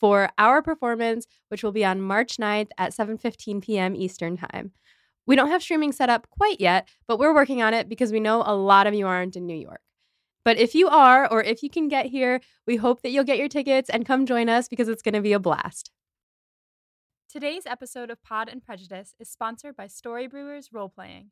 for our performance, which will be on March 9th at 7:15 p.m. Eastern Time. We don't have streaming set up quite yet, but we're working on it because we know a lot of you aren't in New York. But if you are, or if you can get here, we hope that you'll get your tickets and come join us because it's going to be a blast. Today's episode of Pod and Prejudice is sponsored by Story Brewers Role Playing.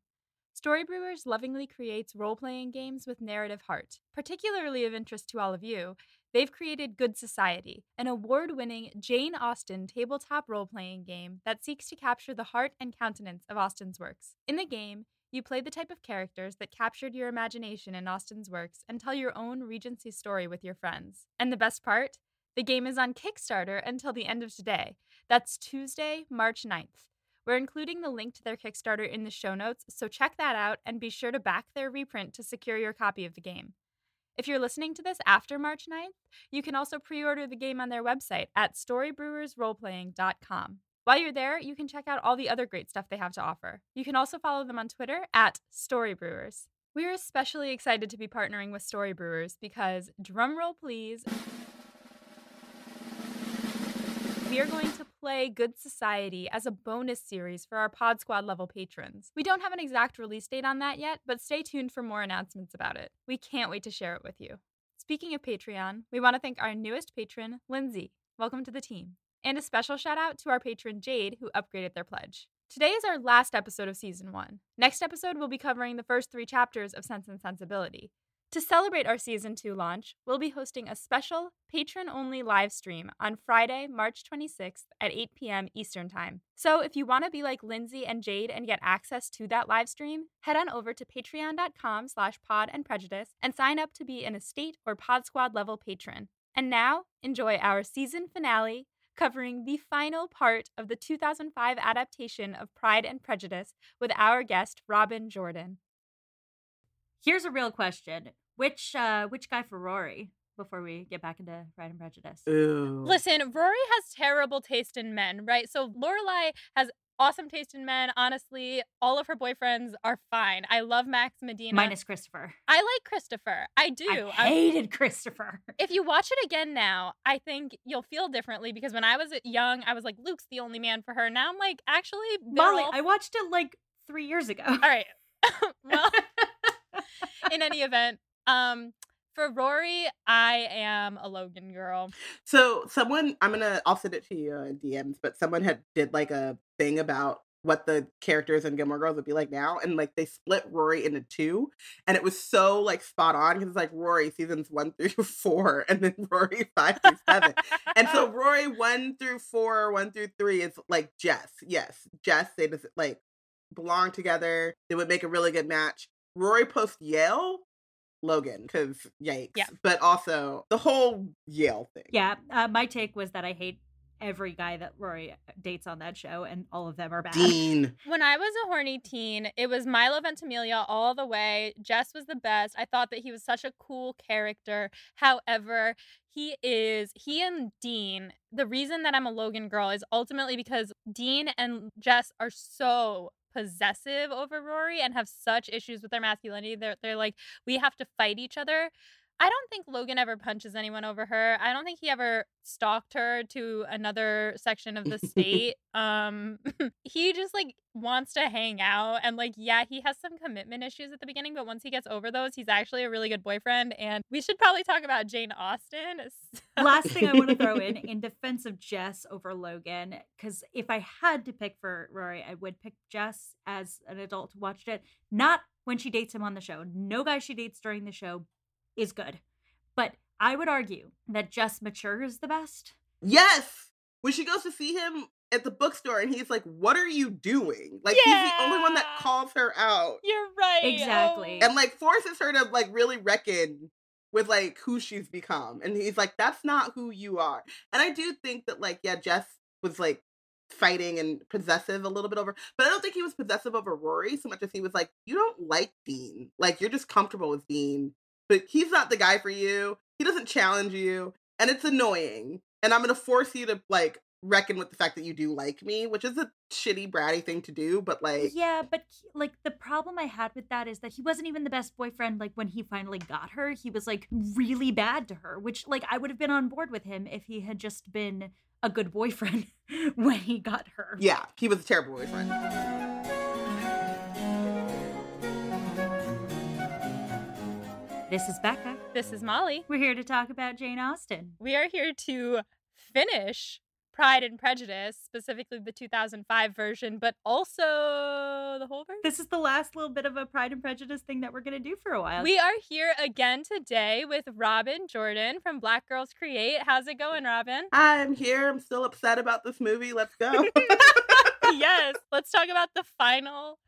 Story Brewers lovingly creates role playing games with narrative heart. Particularly of interest to all of you, they've created Good Society, an award winning Jane Austen tabletop role playing game that seeks to capture the heart and countenance of Austen's works. In the game, you play the type of characters that captured your imagination in Austen's works and tell your own Regency story with your friends. And the best part? The game is on Kickstarter until the end of today. That's Tuesday, March 9th. We're including the link to their Kickstarter in the show notes, so check that out and be sure to back their reprint to secure your copy of the game. If you're listening to this after March 9th, you can also pre order the game on their website at storybrewersroleplaying.com. While you're there, you can check out all the other great stuff they have to offer. You can also follow them on Twitter at StoryBrewers. We're especially excited to be partnering with Storybrewers because, drumroll please, we are going to play Good Society as a bonus series for our Pod Squad level patrons. We don't have an exact release date on that yet, but stay tuned for more announcements about it. We can't wait to share it with you. Speaking of Patreon, we want to thank our newest patron, Lindsay. Welcome to the team. And a special shout out to our patron Jade, who upgraded their pledge. Today is our last episode of season one. Next episode, we'll be covering the first three chapters of Sense and Sensibility. To celebrate our season two launch, we'll be hosting a special patron only live stream on Friday, March 26th at 8 p.m. Eastern Time. So if you want to be like Lindsay and Jade and get access to that live stream, head on over to patreon.com slash pod and prejudice and sign up to be an estate or pod squad level patron. And now, enjoy our season finale covering the final part of the 2005 adaptation of Pride and Prejudice with our guest, Robin Jordan. Here's a real question: Which uh, which guy for Rory? Before we get back into Pride and Prejudice. Ooh. Listen, Rory has terrible taste in men, right? So Lorelai has awesome taste in men. Honestly, all of her boyfriends are fine. I love Max Medina. Minus Christopher. I like Christopher. I do. I hated Christopher. if you watch it again now, I think you'll feel differently because when I was young, I was like, Luke's the only man for her. Now I'm like, actually, Molly, all- I watched it like three years ago. all right. well, in any event, um, for Rory, I am a Logan girl. So someone, I'm gonna, I'll send it to you in DMs, but someone had did like a thing about what the characters in Gilmore Girls would be like now, and like they split Rory into two, and it was so like spot on because it's like Rory seasons one through four, and then Rory five through seven, and so Rory one through four, one through three is like Jess. Yes, Jess. They just like belong together. They would make a really good match. Rory post Yale, Logan, because yikes. Yeah. But also the whole Yale thing. yeah, uh, my take was that I hate every guy that Rory dates on that show, and all of them are bad. Dean. When I was a horny teen, it was Milo Ventimiglia all the way. Jess was the best. I thought that he was such a cool character. However, he is he and Dean. The reason that I'm a Logan girl is ultimately because Dean and Jess are so possessive over Rory and have such issues with their masculinity. They're they're like we have to fight each other. I don't think Logan ever punches anyone over her. I don't think he ever stalked her to another section of the state. um he just like wants to hang out and like yeah, he has some commitment issues at the beginning, but once he gets over those, he's actually a really good boyfriend and we should probably talk about Jane Austen. Last thing I want to throw in in defense of Jess over Logan, because if I had to pick for Rory, I would pick Jess as an adult who watched it, not when she dates him on the show. No guy she dates during the show is good. But I would argue that Jess matures the best. Yes. When she goes to see him at the bookstore and he's like, What are you doing? Like he's the only one that calls her out You're right. Exactly. Oh. and like forces her to like really reckon with like who she's become. And he's like, That's not who you are. And I do think that like, yeah, Jess was like fighting and possessive a little bit over but I don't think he was possessive over Rory so much as he was like, You don't like Dean. Like you're just comfortable with Dean. But he's not the guy for you. He doesn't challenge you. And it's annoying. And I'm gonna force you to like reckon with the fact that you do like me, which is a shitty bratty thing to do, but like Yeah, but he- like the problem I had with that is that he wasn't even the best boyfriend like when he finally got her. He was like really bad to her, which like I would have been on board with him if he had just been a good boyfriend when he got her. yeah, he was a terrible boyfriend. This is Becca. This is Molly. We're here to talk about Jane Austen. We are here to finish Pride and Prejudice, specifically the 2005 version, but also the whole version. This is the last little bit of a Pride and Prejudice thing that we're going to do for a while. We are here again today with Robin Jordan from Black Girls Create. How's it going, Robin? I'm here. I'm still upset about this movie. Let's go. yes, let's talk about the final,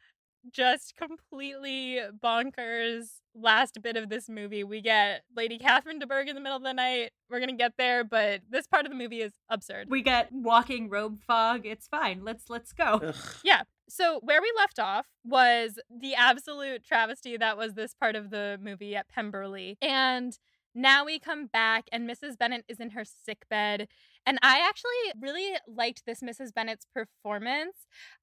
just completely bonkers last bit of this movie. We get Lady Catherine de Bourgh in the middle of the night. We're gonna get there, but this part of the movie is absurd. we get walking robe fog. It's fine. Let's let's go. Ugh. Yeah. So where we left off was the absolute travesty that was this part of the movie at Pemberley. And now we come back and Mrs. Bennet is in her sick bed. And I actually really liked this Mrs. Bennet's performance.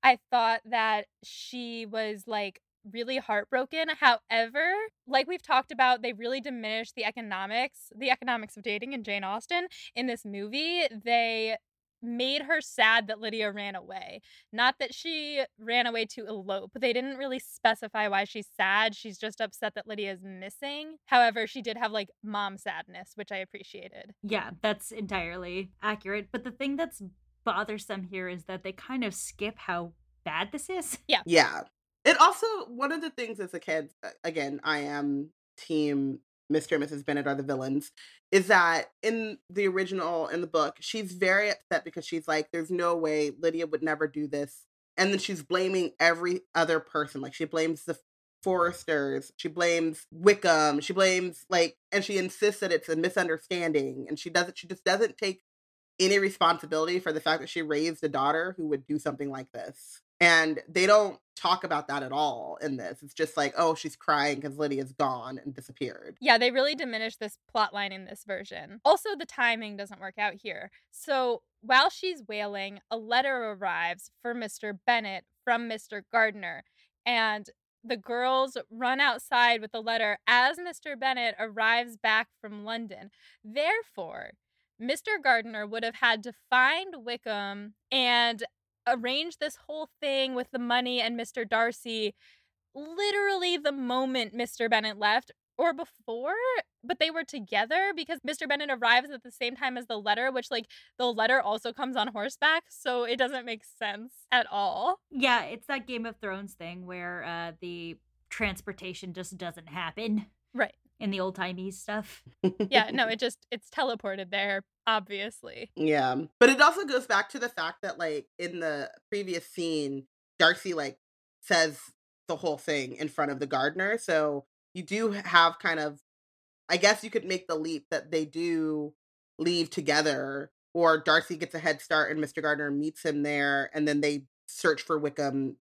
I thought that she was like really heartbroken. However, like we've talked about, they really diminished the economics, the economics of dating in Jane Austen in this movie. They made her sad that Lydia ran away. Not that she ran away to elope. They didn't really specify why she's sad. She's just upset that Lydia is missing. However, she did have like mom sadness, which I appreciated. Yeah, that's entirely accurate. But the thing that's bothersome here is that they kind of skip how bad this is. Yeah. Yeah. It also one of the things as a kid, uh, again, I am team Mr. and Mrs. Bennet are the villains, is that in the original in the book, she's very upset because she's like, there's no way Lydia would never do this. And then she's blaming every other person. Like she blames the Forsters, she blames Wickham, she blames like and she insists that it's a misunderstanding. And she doesn't she just doesn't take any responsibility for the fact that she raised a daughter who would do something like this. And they don't talk about that at all in this. It's just like, oh, she's crying because Lydia's gone and disappeared. Yeah, they really diminished this plot line in this version. Also, the timing doesn't work out here. So, while she's wailing, a letter arrives for Mr. Bennet from Mr. Gardiner. And the girls run outside with the letter as Mr. Bennet arrives back from London. Therefore, Mr. Gardiner would have had to find Wickham and arrange this whole thing with the money and Mr. Darcy literally the moment Mr. Bennet left or before, but they were together because Mr. Bennet arrives at the same time as the letter, which, like, the letter also comes on horseback. So it doesn't make sense at all. Yeah, it's that Game of Thrones thing where uh, the transportation just doesn't happen Right. In the old timey stuff. Yeah, no, it just, it's teleported there, obviously. Yeah. But it also goes back to the fact that, like, in the previous scene, Darcy, like, says the whole thing in front of the gardener. So you do have kind of, I guess you could make the leap that they do leave together, or Darcy gets a head start and Mr. Gardiner meets him there, and then they search for Wickham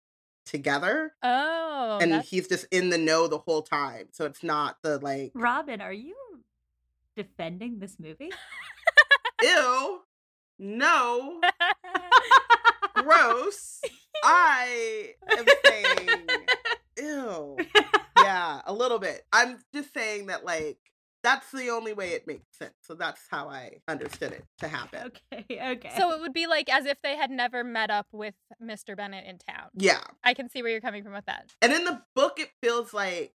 together. Oh, and that's- he's just in the know the whole time. So it's not the, like, Robin, are you defending this movie? ew, no. gross. I am saying, ew. Yeah, a little bit. I'm just saying that, like, that's the only way it makes sense. So that's how I understood it to happen. okay, okay. so it would be like as if they had never met up with Mr. Bennet in town. Yeah. I can see where you're coming from with that. And in the book, it feels like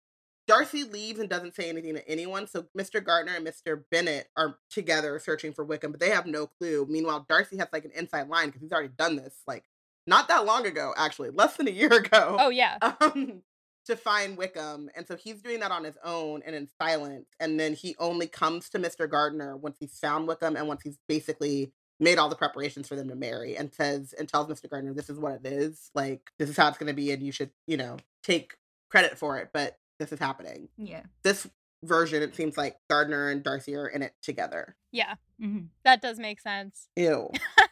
Darcy leaves and doesn't say anything to anyone. So Mr. Gardiner and Mr. Bennet are together searching for Wickham, but they have no clue. Meanwhile, Darcy has like an inside line because he's already done this, like, not that long ago, actually, less than a year ago. Oh, yeah. um, to find Wickham. And so he's doing that on his own and in silence. And then he only comes to Mr. Gardiner once he's found Wickham and once he's basically made all the preparations for them to marry and says and tells Mr. Gardiner this is what it is. Like this is how it's gonna be and you should, you know, take credit for it, but this is happening. yeah. This version it seems like Gardiner and Darcy are in it together. Yeah, Mhm. that does make sense. Ew.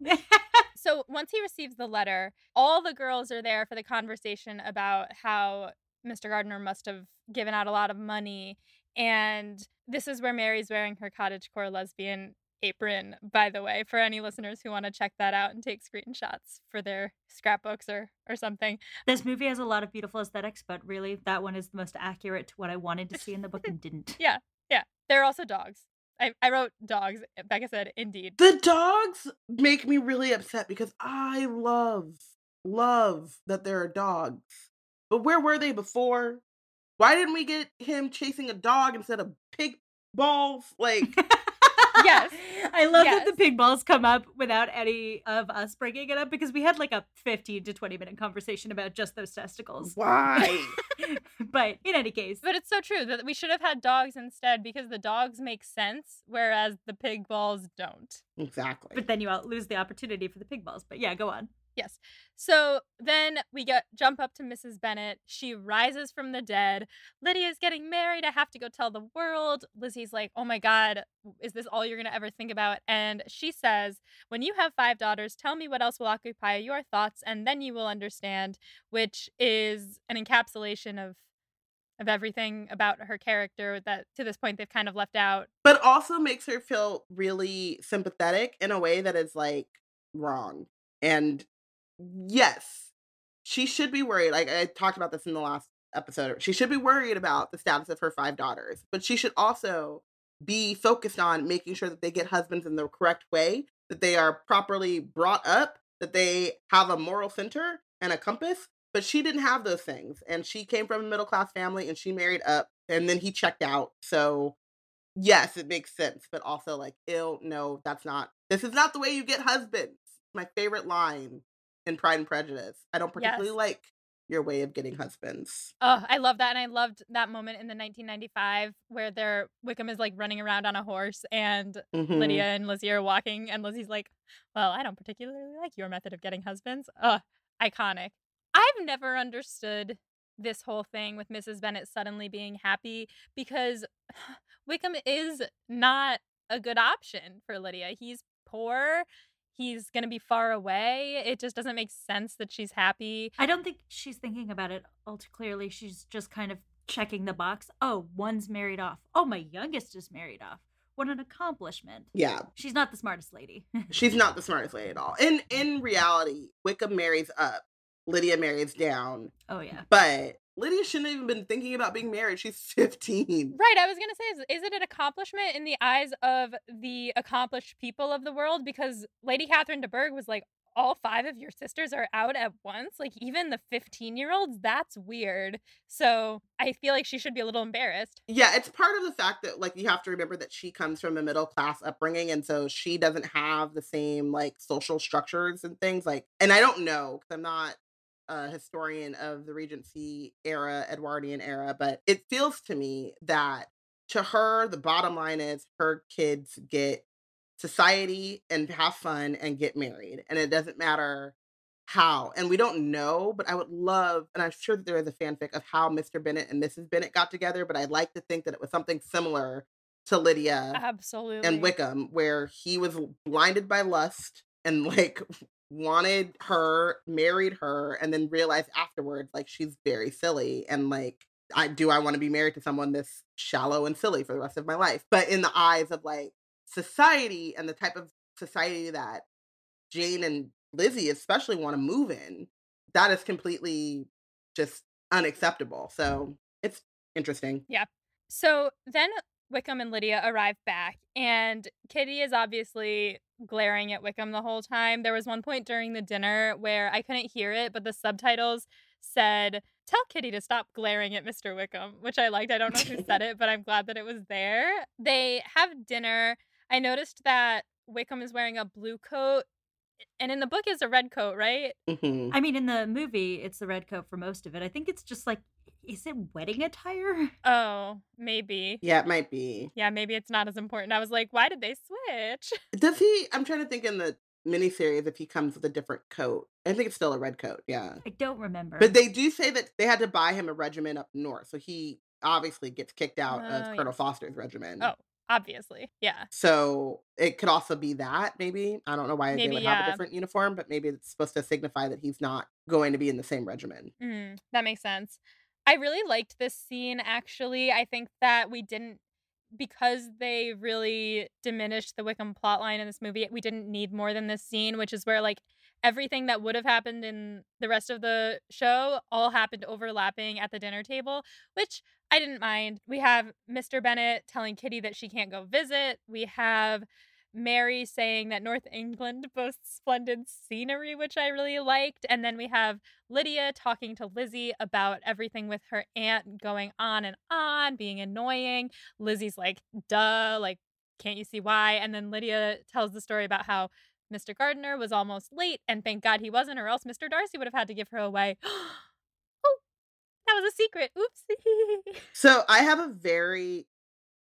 once he receives the letter, all the girls are there for the conversation about how Mr. Gardiner must have given out a lot of money. And this is where Mary's wearing her cottagecore lesbian apron, by the way, for any listeners who want to check that out and take screenshots for their scrapbooks or or something. This movie has a lot of beautiful aesthetics, but really that one is the most accurate to what I wanted to see in the book and didn't. Yeah, yeah. There are also dogs. I, I wrote dogs. Becca said, indeed. The dogs make me really upset because I love, love that there are dogs. But where were they before? Why didn't we get him chasing a dog instead of pig balls? Like, yes. I love Yes. that the pig balls come up without any of us bringing it up because we had like a 15 to 20 minute conversation about just those testicles. why? but in any case, But it's so true that we should have had dogs instead because the dogs make sense, whereas the pig balls don't. exactly. but then you out- lose the opportunity for the pig balls. But yeah, go on. Yes. So then we get jump up to Mrs. Bennett. She rises from the dead. Lydia's getting married. I have to go tell the world. Lizzie's like, "Oh my god, is this all you're going to ever think about?" And she says, "When you have five daughters, tell me what else will occupy your thoughts and then you will understand," which is an encapsulation of of everything about her character that to this point they've kind of left out. but also makes her feel really sympathetic in a way that is like wrong. And yes, she should be worried. Like I talked about this in the last episode. She should be worried about the status of her five daughters, but she should also be focused on making sure that they get husbands in the correct way, that they are properly brought up, that they have a moral center and a compass. But she didn't have those things. And she came from a middle class family and she married up and then he checked out. So yes, it makes sense, but also like, ill, no, that's not. This is not the way you get husbands. My favorite line in Pride and Prejudice. I don't particularly Yes. like your way of getting husbands. Oh, I love that. And I loved that moment in the 1995 where they're Wickham is like running around on a horse and Mhm. Lydia and Lizzie are walking, and Lizzie's like, Well, I don't particularly like your method of getting husbands. Ugh, iconic. I've never understood this whole thing with Mrs. Bennet suddenly being happy because Wickham is not a good option for Lydia. He's poor. He's going to be far away. It just doesn't make sense that she's happy. I don't think she's thinking about it all too clearly. She's just kind of checking the box. Oh, one's married off. Oh, my youngest is married off. What an accomplishment. Yeah, She's not the smartest lady. she's not the smartest lady at all. In in reality, Wickham marries up, Lydia marries down, oh, yeah. but Lydia shouldn't have even been thinking about being married. She's 15. Right. I was going to say, is, is it an accomplishment in the eyes of the accomplished people of the world? Because Lady Catherine de Bourgh was like, all five of your sisters are out at once. Like, even the 15 year olds, that's weird. So I feel like she should be a little embarrassed. Yeah, it's part of the fact that like you have to remember that she comes from a middle class upbringing and so she doesn't have the same like social structures and things like and I don't know cuz I'm not a historian of the Regency era, Edwardian era, but it feels to me that to her the bottom line is her kids get society and have fun and get married and it doesn't matter how and we don't know but i would love and i'm sure that there is a fanfic of how mr bennet and mrs bennet got together but i'd like to think that it was something similar to lydia Absolutely. and wickham where he was blinded by lust and like wanted her married her and then realized afterwards like she's very silly and like i do i want to be married to someone this shallow and silly for the rest of my life but in the eyes of like society and the type of society that jane and Lizzie especially want to move in, that is completely just unacceptable. So it's interesting. Yeah. So then Wickham and Lydia arrive back, and Kitty is obviously glaring at Wickham the whole time. There was one point during the dinner where I couldn't hear it, but the subtitles said, Tell Kitty to stop glaring at Mr. Wickham, which I liked. I don't know who said it, but I'm glad that it was there. They have dinner. I noticed that Wickham is wearing a blue coat, and in the book is a red coat, right? hmm I mean, in the movie, it's the red coat for most of it. I think it's just like, is it wedding attire? Oh, maybe. Yeah, it might be. Yeah, maybe it's not as important. I was like, why did they switch? Does he? I'm trying to think in the miniseries if he comes with a different coat. I think it's still a red coat. Yeah. I don't remember. But they do say that they had to buy him a regiment up north. So he obviously gets kicked out Oh, of yeah. Colonel Forster's regiment. Oh, Obviously. Yeah. So it could also be that maybe. I don't know why Maybe, they would have a different uniform, but maybe it's supposed to signify that he's not going to be in the same regimen. Mm, that makes sense. I really liked this scene actually. I think that we didn't because they really diminished the Wickham plotline in this movie, we didn't need more than this scene, which is where like everything that would have happened in the rest of the show all happened overlapping at the dinner table, which I didn't mind. We have Mr. Bennet telling Kitty that she can't go visit. We have Mary saying that North England boasts splendid scenery, which I really liked. And then we have Lydia talking to Lizzie about everything with her aunt going on and on, being annoying. Lizzie's like, duh, like, can't you see why? And then Lydia tells the story about how Mr. Gardiner was almost late, and thank God he wasn't, or else Mr. Darcy would have had to give her away. oh, that was a secret. Oopsie. So I have a very,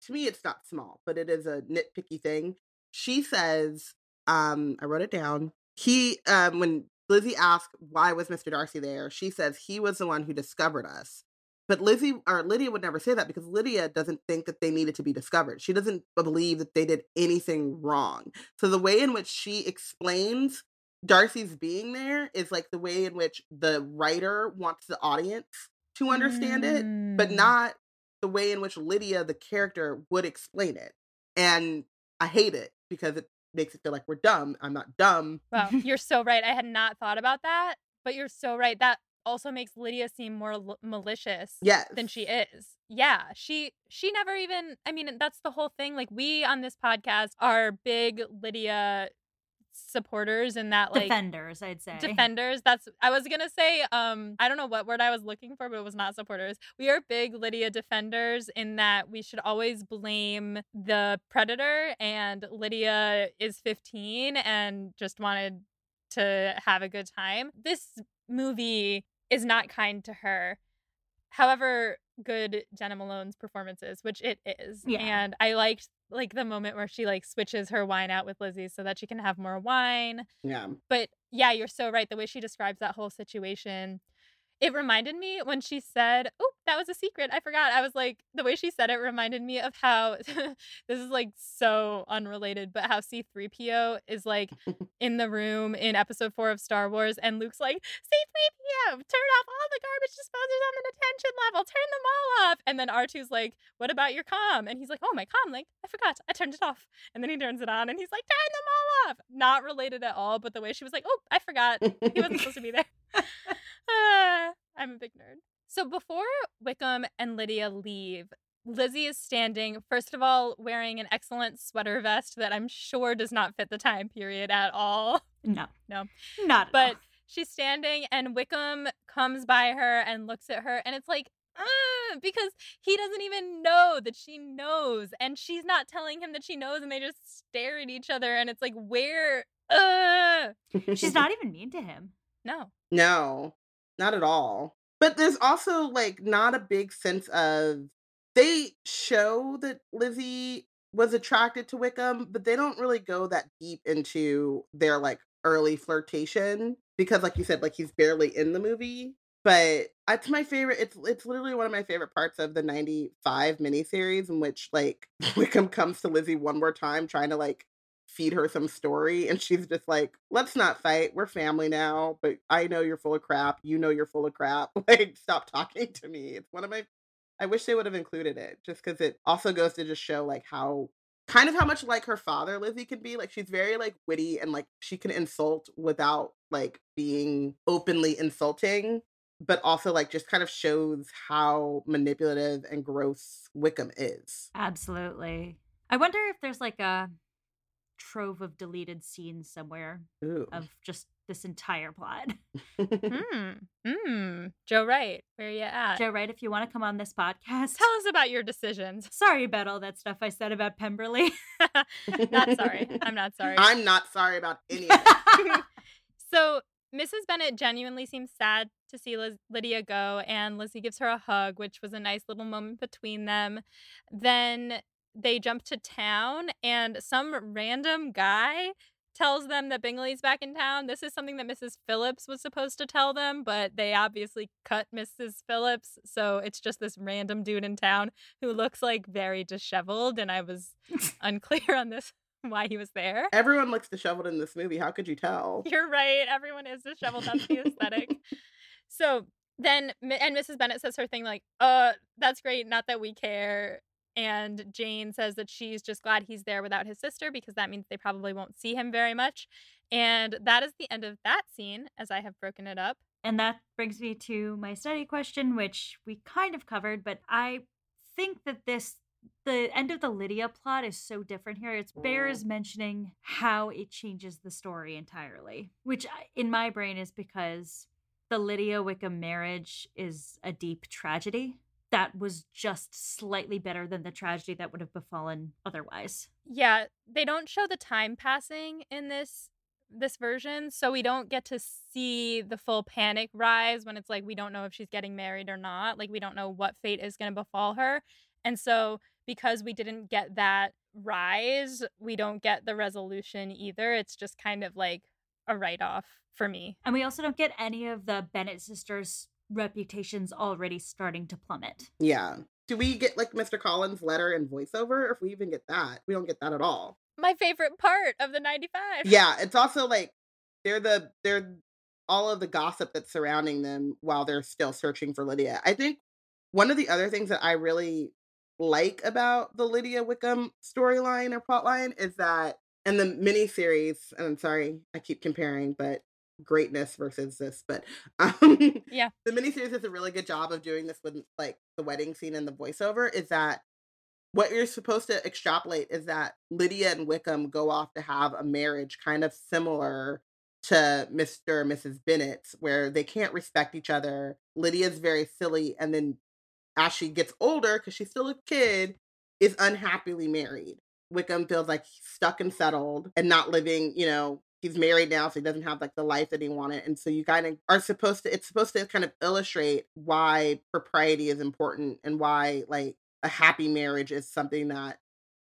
to me, it's not small, but it is a nitpicky thing. She says, um, I wrote it down. He, um, when Lizzie asked why was Mr. Darcy there, she says he was the one who discovered us. But Lizzie or Lydia would never say that because Lydia doesn't think that they needed to be discovered. She doesn't believe that they did anything wrong. So the way in which she explains Darcy's being there is like the way in which the writer wants the audience to understand it, but Mm. not the way in which Lydia, the character, would explain it. And I hate it because it makes it feel like we're dumb. I'm not dumb. Wow, you're so right. I had not thought about that, but you're so right. That also makes Lydia seem more l- malicious Yes. than she is. Yeah, she she never even I mean, that's the whole thing. Like we on this podcast are big Lydia supporters and that like Defenders, I'd say. defenders that's i was gonna say um i don't know what word i was looking for but it was not supporters we are big lydia defenders in that we should always blame the predator and lydia is 15 and just wanted to have a good time this movie is not kind to her however good jena malone's performance is which it is Yeah. and i liked like the moment where she like switches her wine out with lizzie so that she can have more wine Yeah. but yeah, you're so right. The way she describes that whole situation, it reminded me when she said, "Oh, that was a secret. I forgot." I was like, the way she said it reminded me of how this is like so unrelated, but how C3PO is like in the room in episode 4 of Star Wars and Luke's like, "C3PO, turn off all the garbage disposers on the detention level. Turn them all off." And then R2's like, "What about your comm?" And he's like, "Oh, my comm link. I forgot. I turned it off." And then he turns it on and he's like, "Turn them all off." Not related at all, but the way she was like, "Oh, I forgot. He wasn't supposed to be there." Ah, I'm a big nerd. So before Wickham and Lydia leave, Lizzie is standing, first of all, wearing an excellent sweater vest that I'm sure does not fit the time period at all. No. No. Not at But all. she's standing, and Wickham comes by her and looks at her, and it's like, "Ugh," because he doesn't even know that she knows, and she's not telling him that she knows, and they just stare at each other, and it's like, where? Uh, She's not even mean to him. no. No, not at all. But there's also like not a big sense of they show that Lizzie was attracted to Wickham, but they don't really go that deep into their like early flirtation because like you said like he's barely in the movie. But it's my favorite. It's it's literally one of my favorite parts of the '95 miniseries in which like Wickham comes to Lizzie one more time trying to like feed her some story and she's just like let's not fight we're family now but i know you're full of crap you know you're full of crap like stop talking to me it's one of my i wish they would have included it just because it also goes to just show like how kind of how much like her father lizzie can be like she's very like witty and like she can insult without like being openly insulting but also like just kind of shows how manipulative and gross wickham is Absolutely. I wonder if there's like a trove of deleted scenes somewhere Ooh. of just this entire plot. Hmm. Hmm. Joe Wright, where you at? Joe, Wright, If you want to come on this podcast, Tell us about your decisions. sorry about all that stuff I said about Pemberley. not sorry. I'm not sorry. i'm not sorry about any of it so Mrs. Bennet genuinely seems sad to see Liz- Lydia go, and Lizzie gives her a hug, which was a nice little moment between them. Then they jump to town, and some random guy tells them that Bingley's back in town. This is something that Mrs. Phillips was supposed to tell them, but they obviously cut Mrs. Phillips. So it's just this random dude in town who looks like very disheveled. And I was unclear on this why he was there. Everyone looks disheveled in this movie. How could you tell? You're right. Everyone is disheveled. That's the aesthetic. so then, and Mrs. Bennet says her thing like, uh, that's great. Not that we care. And Jane says that she's just glad he's there without his sister because that means they probably won't see him very much. And that is the end of that scene as I have broken it up. And that brings me to my study question, which we kind of covered, but I think that this the end of the Lydia plot is so different here. It bears mentioning how it changes the story entirely, which in my brain is because the Lydia Wickham marriage is a deep tragedy that was just slightly better than the tragedy that would have befallen otherwise. Yeah, they don't show the time passing in this this version, so we don't get to see the full panic rise when it's like we don't know if she's getting married or not. Like we don't know what fate is going to befall her. And so because we didn't get that rise, we don't get the resolution either. It's just kind of like a write off for me. And we also don't get any of the Bennet sisters reputations already starting to plummet. Yeah. Do we get like Mr. Collins' letter and voiceover? If we even get that, we don't get that at all. My favorite part of the 95. Yeah, it's also like they're the they're all of the gossip that's surrounding them while they're still searching for Lydia. I think one of the other things that I really like about the Lydia Wickham storyline or plotline is that in the miniseries, and I'm sorry, I keep comparing, but greatness versus this, but um yeah, the miniseries does a really good job of doing this with like the wedding scene and the voiceover. Is that what you're supposed to extrapolate is that Lydia and Wickham go off to have a marriage kind of similar to Mr. and Mrs. Bennet's, where they can't respect each other. Lydia's very silly, and then as she gets older, because she's still a kid, is unhappily married. Wickham feels like he's stuck and settled and not living, you know, he's married now, so he doesn't have like the life that he wanted. And so you kind of are supposed to, it's supposed to kind of illustrate why propriety is important and why like a happy marriage is something that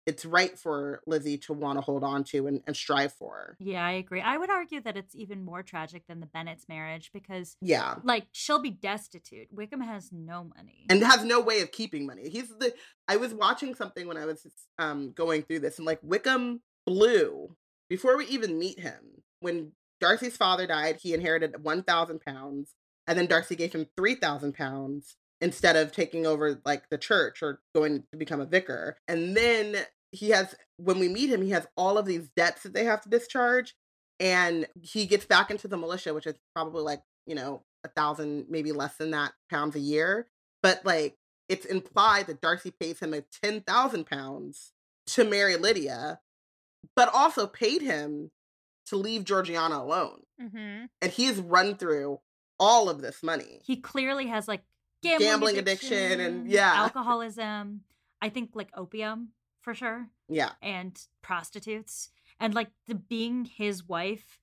it's right for Lizzie to want to hold on to and, and strive for. Yeah, I agree. I would argue that it's even more tragic than the Bennet's marriage because, yeah, like she'll be destitute. Wickham has no money and has no way of keeping money. He's the. I was watching something when I was um going through this, and like Wickham blew before we even meet him. When Darcy's father died, he inherited one thousand pounds, and then Darcy gave him three thousand pounds instead of taking over like the church or going to become a vicar. And then he has when we meet him, he has all of these debts that they have to discharge. And he gets back into the militia, which is probably like, you know, a thousand, maybe less than that pounds a year. But like it's implied that Darcy pays him a ten thousand pounds to marry Lydia, but also paid him to leave Georgiana alone. Mm-hmm. And he's run through all of this money. He clearly has like gambling, Gambling addiction, addiction and- yeah. alcoholism. I think like opium for sure, Yeah. and prostitutes, and like the being his wife,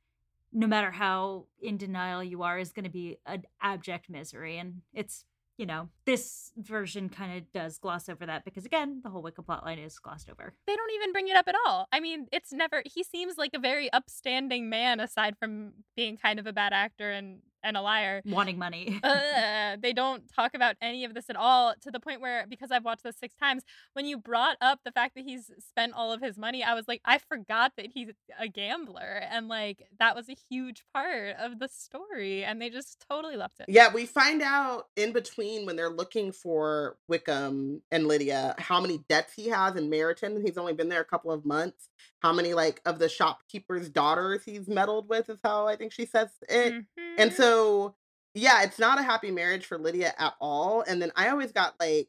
no matter how in denial you are, is going to be an abject misery, and it's you know this version kind of does gloss over that because again the whole Wickham plotline is glossed over. They don't even bring it up at all. I mean, it's never, he seems like a very upstanding man aside from being kind of a bad actor and, and a liar. Wanting money. uh, they don't talk about any of this at all to the point where because I've watched this six times, when you brought up the fact that he's spent all of his money, I was like, I forgot that he's a gambler, and like that was a huge part of the story, and they just totally left it. Yeah, we find out in between when they're looking for Wickham and Lydia how many debts he has in Meryton. and He's only been there a couple of months. How many like of the shopkeeper's daughters he's meddled with is how I think she says it. And Mhm. So yeah, it's not a happy marriage for Lydia at all. And then I always got like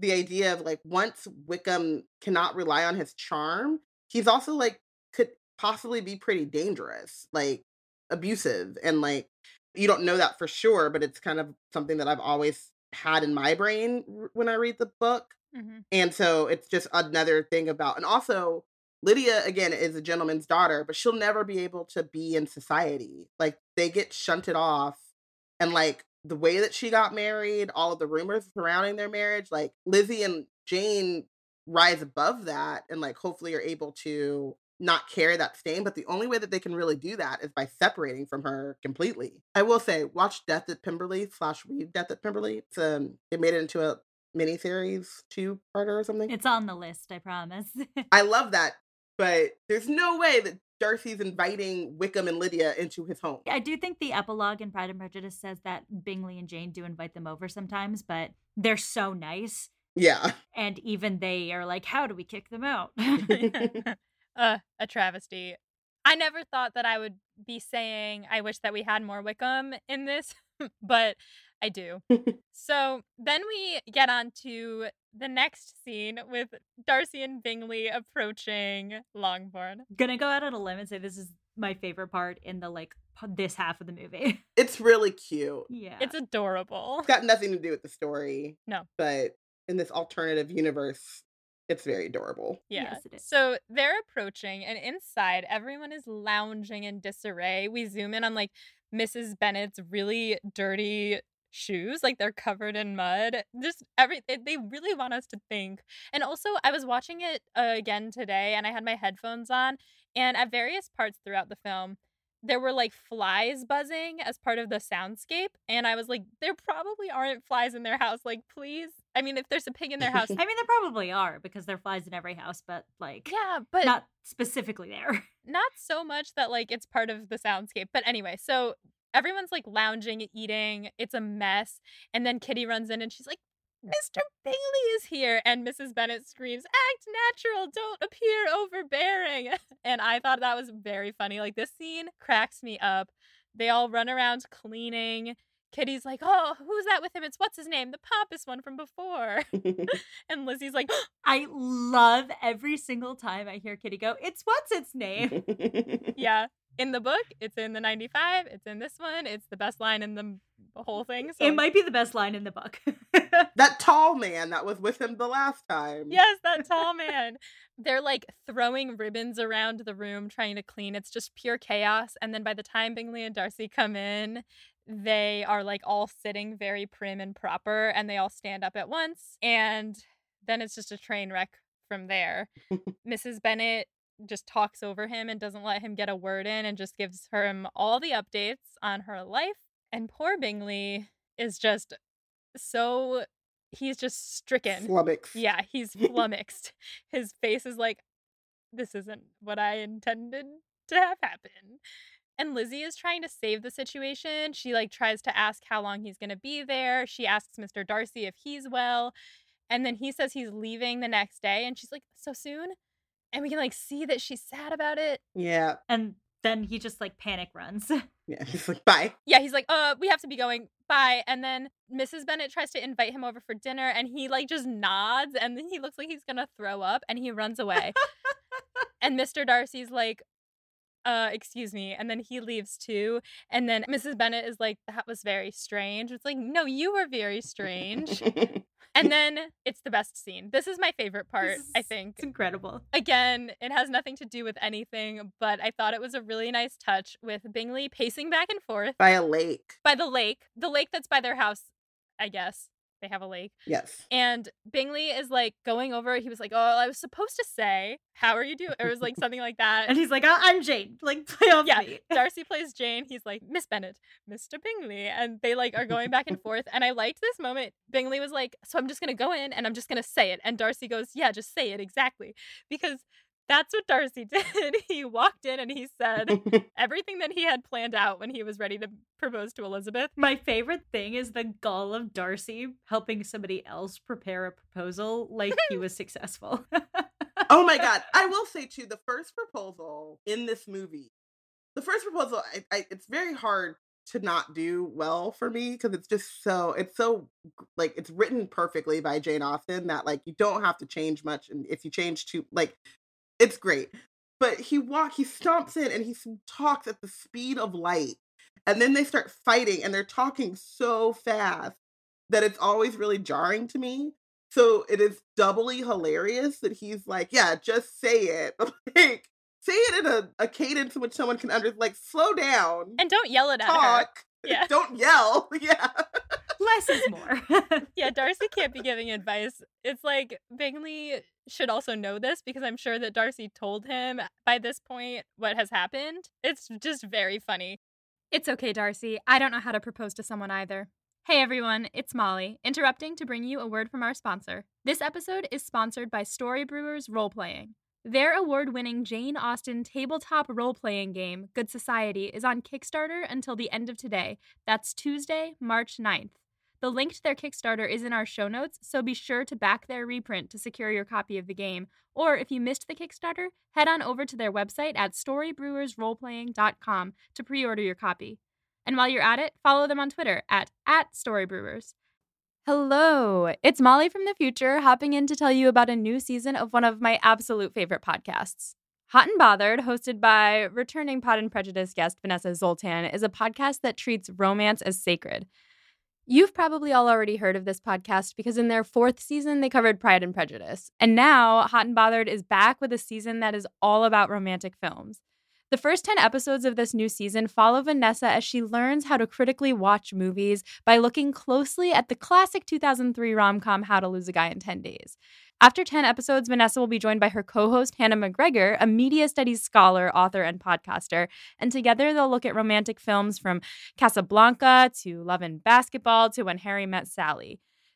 the idea of like once Wickham cannot rely on his charm, he's also like could possibly be pretty dangerous, like abusive and like you don't know that for sure, but it's kind of something that I've always had in my brain when I read the book. Mhm. And so it's just another thing about, and also Lydia again is a gentleman's daughter, but she'll never be able to be in society. Like they get shunted off, and like the way that she got married, all of the rumors surrounding their marriage, like Lizzie and Jane rise above that, and like hopefully are able to not carry that stain, but the only way that they can really do that is by separating from her completely. I will say, watch Death at Pemberley slash read Death at Pemberley. It's um it made it into a miniseries, two parter or something. It's on the list, I promise. I love that, but there's no way that Darcy's inviting Wickham and Lydia into his home. I do think the epilogue in Pride and Prejudice says that Bingley and Jane do invite them over sometimes, but they're so nice. Yeah. And even they are like, how do we kick them out? uh, a travesty. I never thought that I would be saying I wish that we had more Wickham in this, but I do. so then we get on to the next scene with Darcy and Bingley approaching Longbourn. Gonna go out on a limb and say this is my favorite part in the like this half of the movie. It's really cute. yeah. It's adorable. It's got nothing to do with the story. No. But in this alternative universe, it's very adorable. Yeah. Yes, it is. So they're approaching, and inside, everyone is lounging in disarray. We zoom in on like Mrs. Bennet's really dirty shoes, like they're covered in mud. Just every they they really want us to think. And also, I was watching it uh, again today, and I had my headphones on, and at various parts throughout the film. There were like flies buzzing as part of the soundscape, and I was like, there probably aren't flies in their house. Like, please. I mean, if there's a pig in their house, I mean, there probably are because there are flies in every house, but like, yeah, but not specifically there. not so much that like it's part of the soundscape but anyway so everyone's like lounging eating it's a mess and then kitty runs in and she's like mm. mr bingley is here and mrs Bennet screams act natural don't appear overbearing. And i thought that was very funny like this scene cracks me up. They all run around cleaning. Kitty's like oh who's that with him? It's what's his name? The pompous one from before. And lizzie's like I love every single time I hear Kitty go, it's what's its name? yeah in the book it's in the 95 it's in this one it's the best line in the whole thing so It might be the best line in the book. that tall man that was with him the last time. yes that tall man they're like throwing ribbons around the room trying to clean it's just pure chaos and then by the time bingley and darcy come in they are like all sitting very prim and proper and they all stand up at once and then it's just a train wreck from there mrs bennet just talks over him and doesn't let him get a word in and just gives her him all the updates on her life. And poor Bingley is just so he's just stricken. Flummox. Yeah, he's flummoxed. His face is like, this isn't what I intended to have happen. And Lizzie is trying to save the situation. She like tries to ask how long he's going to be there. She asks Mr. Darcy if he's well. And then he says he's leaving the next day and she's like, "So soon?" And we can like see that she's sad about it. Yeah. and then he just like panic runs. Yeah. He's like, bye. Yeah, he's like, "Uh, we have to be going. Bye." And then Mrs. Bennet tries to invite him over for dinner and he like just nods and then he looks like he's going to throw up and he runs away. and Mr. Darcy's like, uh, excuse me. And then he leaves too. And then Mrs. Bennet is like, that was very strange. It's like, no, you were very strange. and then it's the best scene. This is my favorite part, This I think. It's incredible. Again, it has nothing to do with anything, but I thought it was a really nice touch with Bingley pacing back and forth By a lake. by the lake, the lake that's by their house, I guess. They have a lake. Yes. And Bingley is like going over. He was like, Oh, I was supposed to say, How are you doing? It was like something like that. And he's like, oh, I'm Jane. Like, play off Yeah, me. Darcy plays Jane. He's like, Miss Bennet, Mr. Bingley. And they like are going back and forth. And I liked this moment. Bingley was like, So I'm just going to go in and I'm just going to say it. And Darcy goes, Yeah, just say it exactly. Because that's what Darcy did. he walked in and he said everything that he had planned out when he was ready to propose to Elizabeth. My favorite thing is the gall of Darcy helping somebody else prepare a proposal like he was successful. oh my god i will say too the first proposal in this movie the first proposal I, I, it's very hard to not do well for me because it's just so it's so like it's written perfectly by jane austen that like you don't have to change much and if you change too like it's great but he walk he stomps in and he talks at the speed of light and then they start fighting and they're talking so fast that it's always really jarring to me so it is doubly hilarious that he's like, yeah, just say it. like, say it in a, a cadence in which someone can under like slow down, And don't yell it at her. talk, Yeah. don't yell. Yeah. Less is more. yeah, Darcy can't be giving advice. It's like Bingley should also know this because I'm sure that Darcy told him by this point what has happened. It's just very funny. It's okay, Darcy. I don't know how to propose to someone either. Hey everyone, it's Molly, interrupting to bring you a word from our sponsor. This episode is sponsored by Story Brewers Role Playing. Their award winning Jane Austen tabletop role playing game, Good Society, is on Kickstarter until the end of today. That's Tuesday, March 9th. The link to their Kickstarter is in our show notes, so be sure to back their reprint to secure your copy of the game. Or if you missed the Kickstarter, head on over to their website at storybrewersroleplaying.com to pre order your copy. And while you're at it, follow them on Twitter at, at StoryBrewers. Hello, it's Molly from the future hopping in to tell you about a new season of one of my absolute favorite podcasts. Hot and Bothered, hosted by returning Pod and Prejudice guest Vanessa Zoltan, is a podcast that treats romance as sacred. You've probably all already heard of this podcast because in their fourth season, they covered Pride and Prejudice. And now, Hot and Bothered is back with a season that is all about romantic films. The first 10 episodes of this new season follow Vanessa as she learns how to critically watch movies by looking closely at the classic 2003 rom com How to Lose a Guy in 10 Days. After 10 episodes, Vanessa will be joined by her co host, Hannah McGregor, a media studies scholar, author, and podcaster. And together they'll look at romantic films from Casablanca to Love and Basketball to When Harry Met Sally.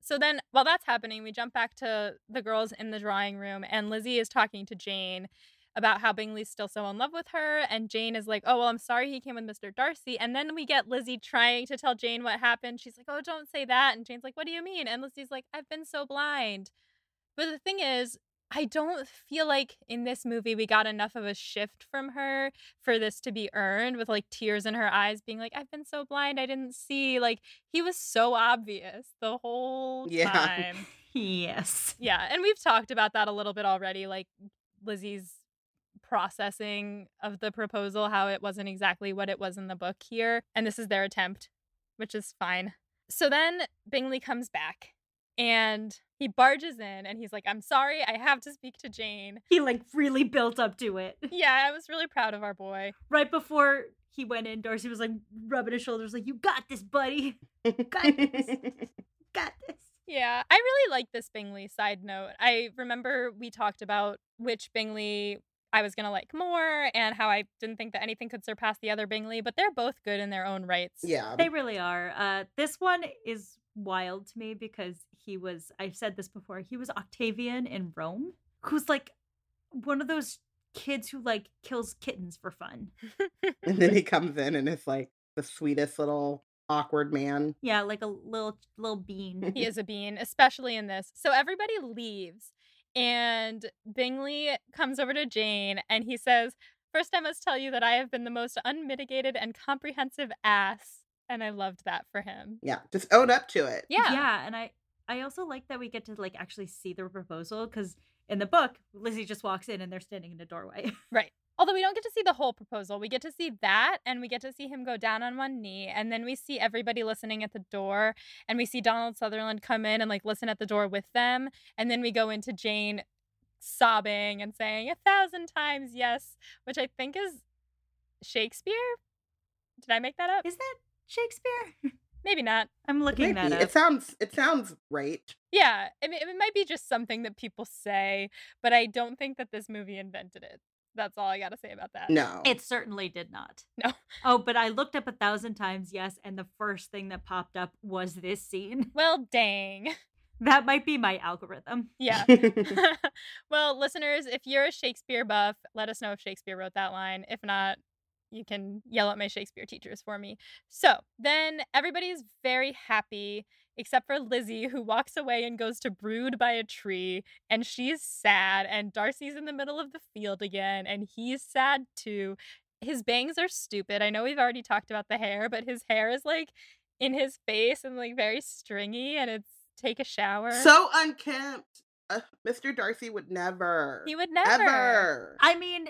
So then, while that's happening, we jump back to the girls in the drawing room, and Lizzie is talking to Jane about how Bingley's still so in love with her. And Jane is like, Oh, well, I'm sorry he came with Mr. Darcy. And then we get Lizzie trying to tell Jane what happened. She's like, Oh, don't say that. And Jane's like, What do you mean? And Lizzie's like, I've been so blind. But the thing is, I don't feel like in this movie we got enough of a shift from her for this to be earned with like tears in her eyes being like I've been so blind I didn't see like he was so obvious the whole Yeah. time. yes. yeah, and we've talked about that a little bit already like Lizzie's processing of the proposal how it wasn't exactly what it was in the book here and this is their attempt which is fine. So then Bingley comes back and he barges in and he's like, I'm sorry, I have to speak to Jane. He like really built up to it. Yeah, I was really proud of our boy. Right before he went in, Darcy was like rubbing his shoulders, like, You got this, buddy. Got this. Got this. Yeah, I really like this Bingley side note. I remember we talked about which Bingley I was going to like more and how I didn't think that anything could surpass the other Bingley, but they're both good in their own rights. yeah. They really are. Uh, this one is wild to me because he was, I've said this before, he was Octavian in Rome, who's like one of those kids who like kills kittens for fun. And then he comes in and is like the sweetest little awkward man. Yeah, like a little little bean. he is a bean, especially in this. So everybody leaves, and Bingley comes over to Jane and he says, First, I must tell you that I have been the most unmitigated and comprehensive ass. And I loved that for him. Yeah. Just own up to it. Yeah. yeah, and I I also like that we get to like actually see the proposal because in the book, Lizzie just walks in and they're standing in the doorway. Right. Although we don't get to see the whole proposal, we get to see that and we get to see him go down on one knee. And then we see everybody listening at the door and we see Donald Sutherland come in and like listen at the door with them. And then we go into Jane sobbing and saying a thousand times yes, which I think is Shakespeare. Did I make that up? Is that Shakespeare? maybe not. I'm looking It that up. It sounds it sounds right. Yeah, it, it might be just something that people say, but I don't think that this movie invented it. That's all I got to say about that. No. It certainly did not. No. Oh, but I looked up a thousand times, yes, and the first thing that popped up was this scene. Well, dang. That might be my algorithm. Yeah. well, listeners, if you're a Shakespeare buff, let us know if Shakespeare wrote that line. If not, you can yell at my Shakespeare teachers for me. So then everybody's very happy, except for Lizzie, who walks away and goes to brood by a tree, and she's sad. And Darcy's in the middle of the field again, and he's sad too. His bangs are stupid. I know we've already talked about the hair, but his hair is like in his face and like very stringy, and it's take a shower. so unkempt. Uh, Mr. Darcy would never. he would never. Ever. I mean,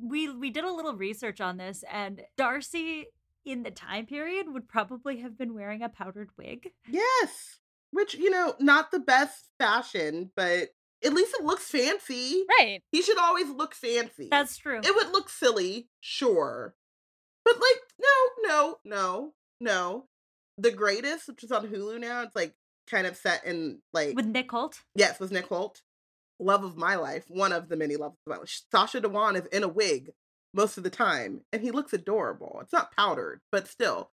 we we did a little research on this, and Darcy in the time period would probably have been wearing a powdered wig. Yes. Which, you know, not the best fashion, but at least it looks fancy. Right. He should always look fancy. That's true. it would look silly, sure. But like, no, no, no, no. The greatest, which is on Hulu now, it's like kind of set in like With Nick Hoult. yes, with Nick Hoult. Love of my life, one of the many loves of my life. Sacha Dhawan is in a wig most of the time, and he looks adorable. It's not powdered, but still.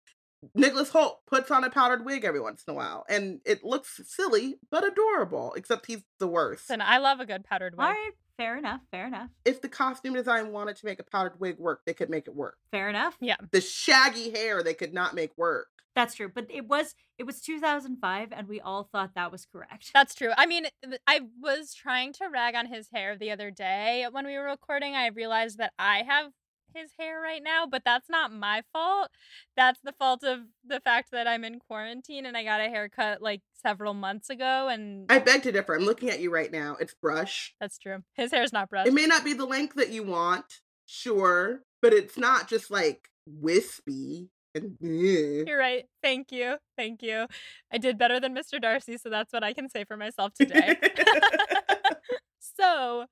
Nicholas Hoult puts on a powdered wig every once in a while, and it looks silly but adorable. Except he's the worst. And I love a good powdered wig. All right, fair enough. Fair enough. If the costume design wanted to make a powdered wig work, they could make it work. Fair enough. Yeah. The shaggy hair they could not make work. That's true. But it was it was 2005, and we all thought that was correct. That's true. I mean, I was trying to rag on his hair the other day when we were recording. I realized that I have his hair right now, but that's not my fault. That's the fault of the fact that I'm in quarantine and I got a haircut like several months ago. And I beg to differ. I'm looking at you right now. It's brush. that's true. His hair's not brushed. It may not be the length that you want, sure, but it's not just like wispy and. You're right. Thank you. Thank you. I did better than Mr. Darcy, so that's what I can say for myself today. so,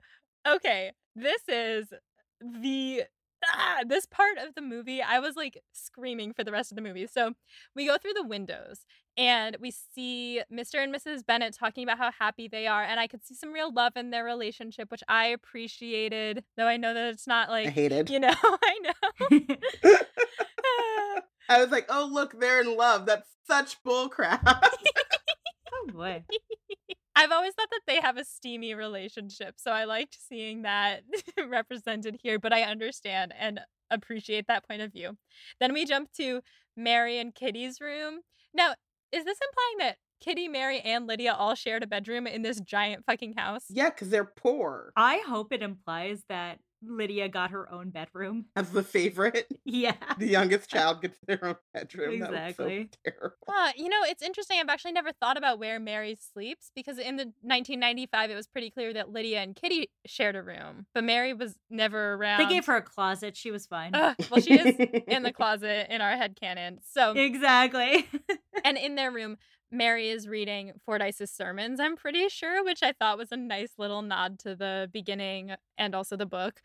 okay, this is the ah, this part of the movie. I was like screaming for the rest of the movie. So, we go through the windows and we see Mr. and Mrs. Bennet talking about how happy they are and I could see some real love in their relationship, which I appreciated, though I know that it's not like I hated. you know, I know. I was like, oh look, they're in love. That's such bullcrap. oh boy. I've always thought that they have a steamy relationship, so I liked seeing that represented here, but I understand and appreciate that point of view. Then we jump to Mary and Kitty's room. Now, is this implying that Kitty, Mary, and Lydia all shared a bedroom in this giant fucking house? yeah, because they're poor. I hope it implies that Lydia got her own bedroom. As the favorite, Yeah. the youngest child gets their own bedroom. That Exactly. so terrible. Uh, you know, it's interesting. I've actually never thought about where Mary sleeps because in the 1995, it was pretty clear that Lydia and Kitty shared a room, but Mary was never around. They gave her a closet. She was fine. Ugh, well, she is in the closet in our head canon. So, exactly. and in their room, Mary is reading Fordyce's sermons, I'm pretty sure, which I thought was a nice little nod to the beginning and also the book.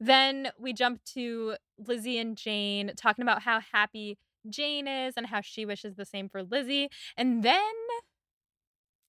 Then we jump to Lizzie and Jane talking about how happy Jane is and how she wishes the same for Lizzie. And then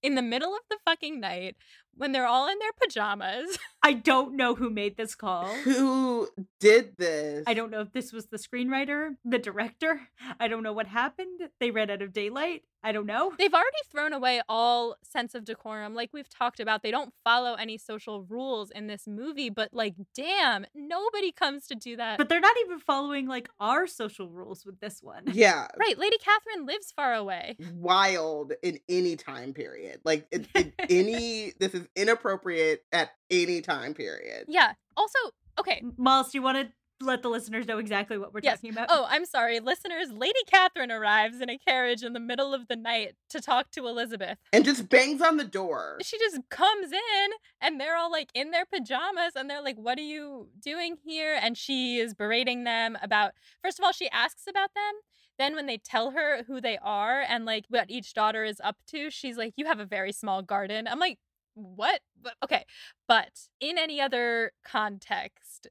in the middle of the fucking night, when they're all in their pajamas, I don't know who made this call. Who did this? I don't know if this was the screenwriter, the director. I don't know what happened. They ran out of daylight. I don't know. they've already thrown away all sense of decorum. Like we've talked about, they don't follow any social rules in this movie, but like, damn, nobody comes to do that. But they're not even following like our social rules with this one. Yeah, right, Lady Catherine lives far away. wild in any time period. Like it, it, any, this is inappropriate at any time period. Yeah. Also, okay. Miles, do you want to let the listeners know exactly what we're Yes. talking about? Oh, I'm sorry, listeners. Lady Catherine arrives in a carriage in the middle of the night to talk to Elizabeth. And just bangs on the door. She just comes in and they're all like in their pajamas and they're like, What are you doing here? And she is berating them about, first of all, she asks about them. Then, when they tell her who they are and like what each daughter is up to, she's like, You have a very small garden. I'm like, What? But, okay. But in any other context,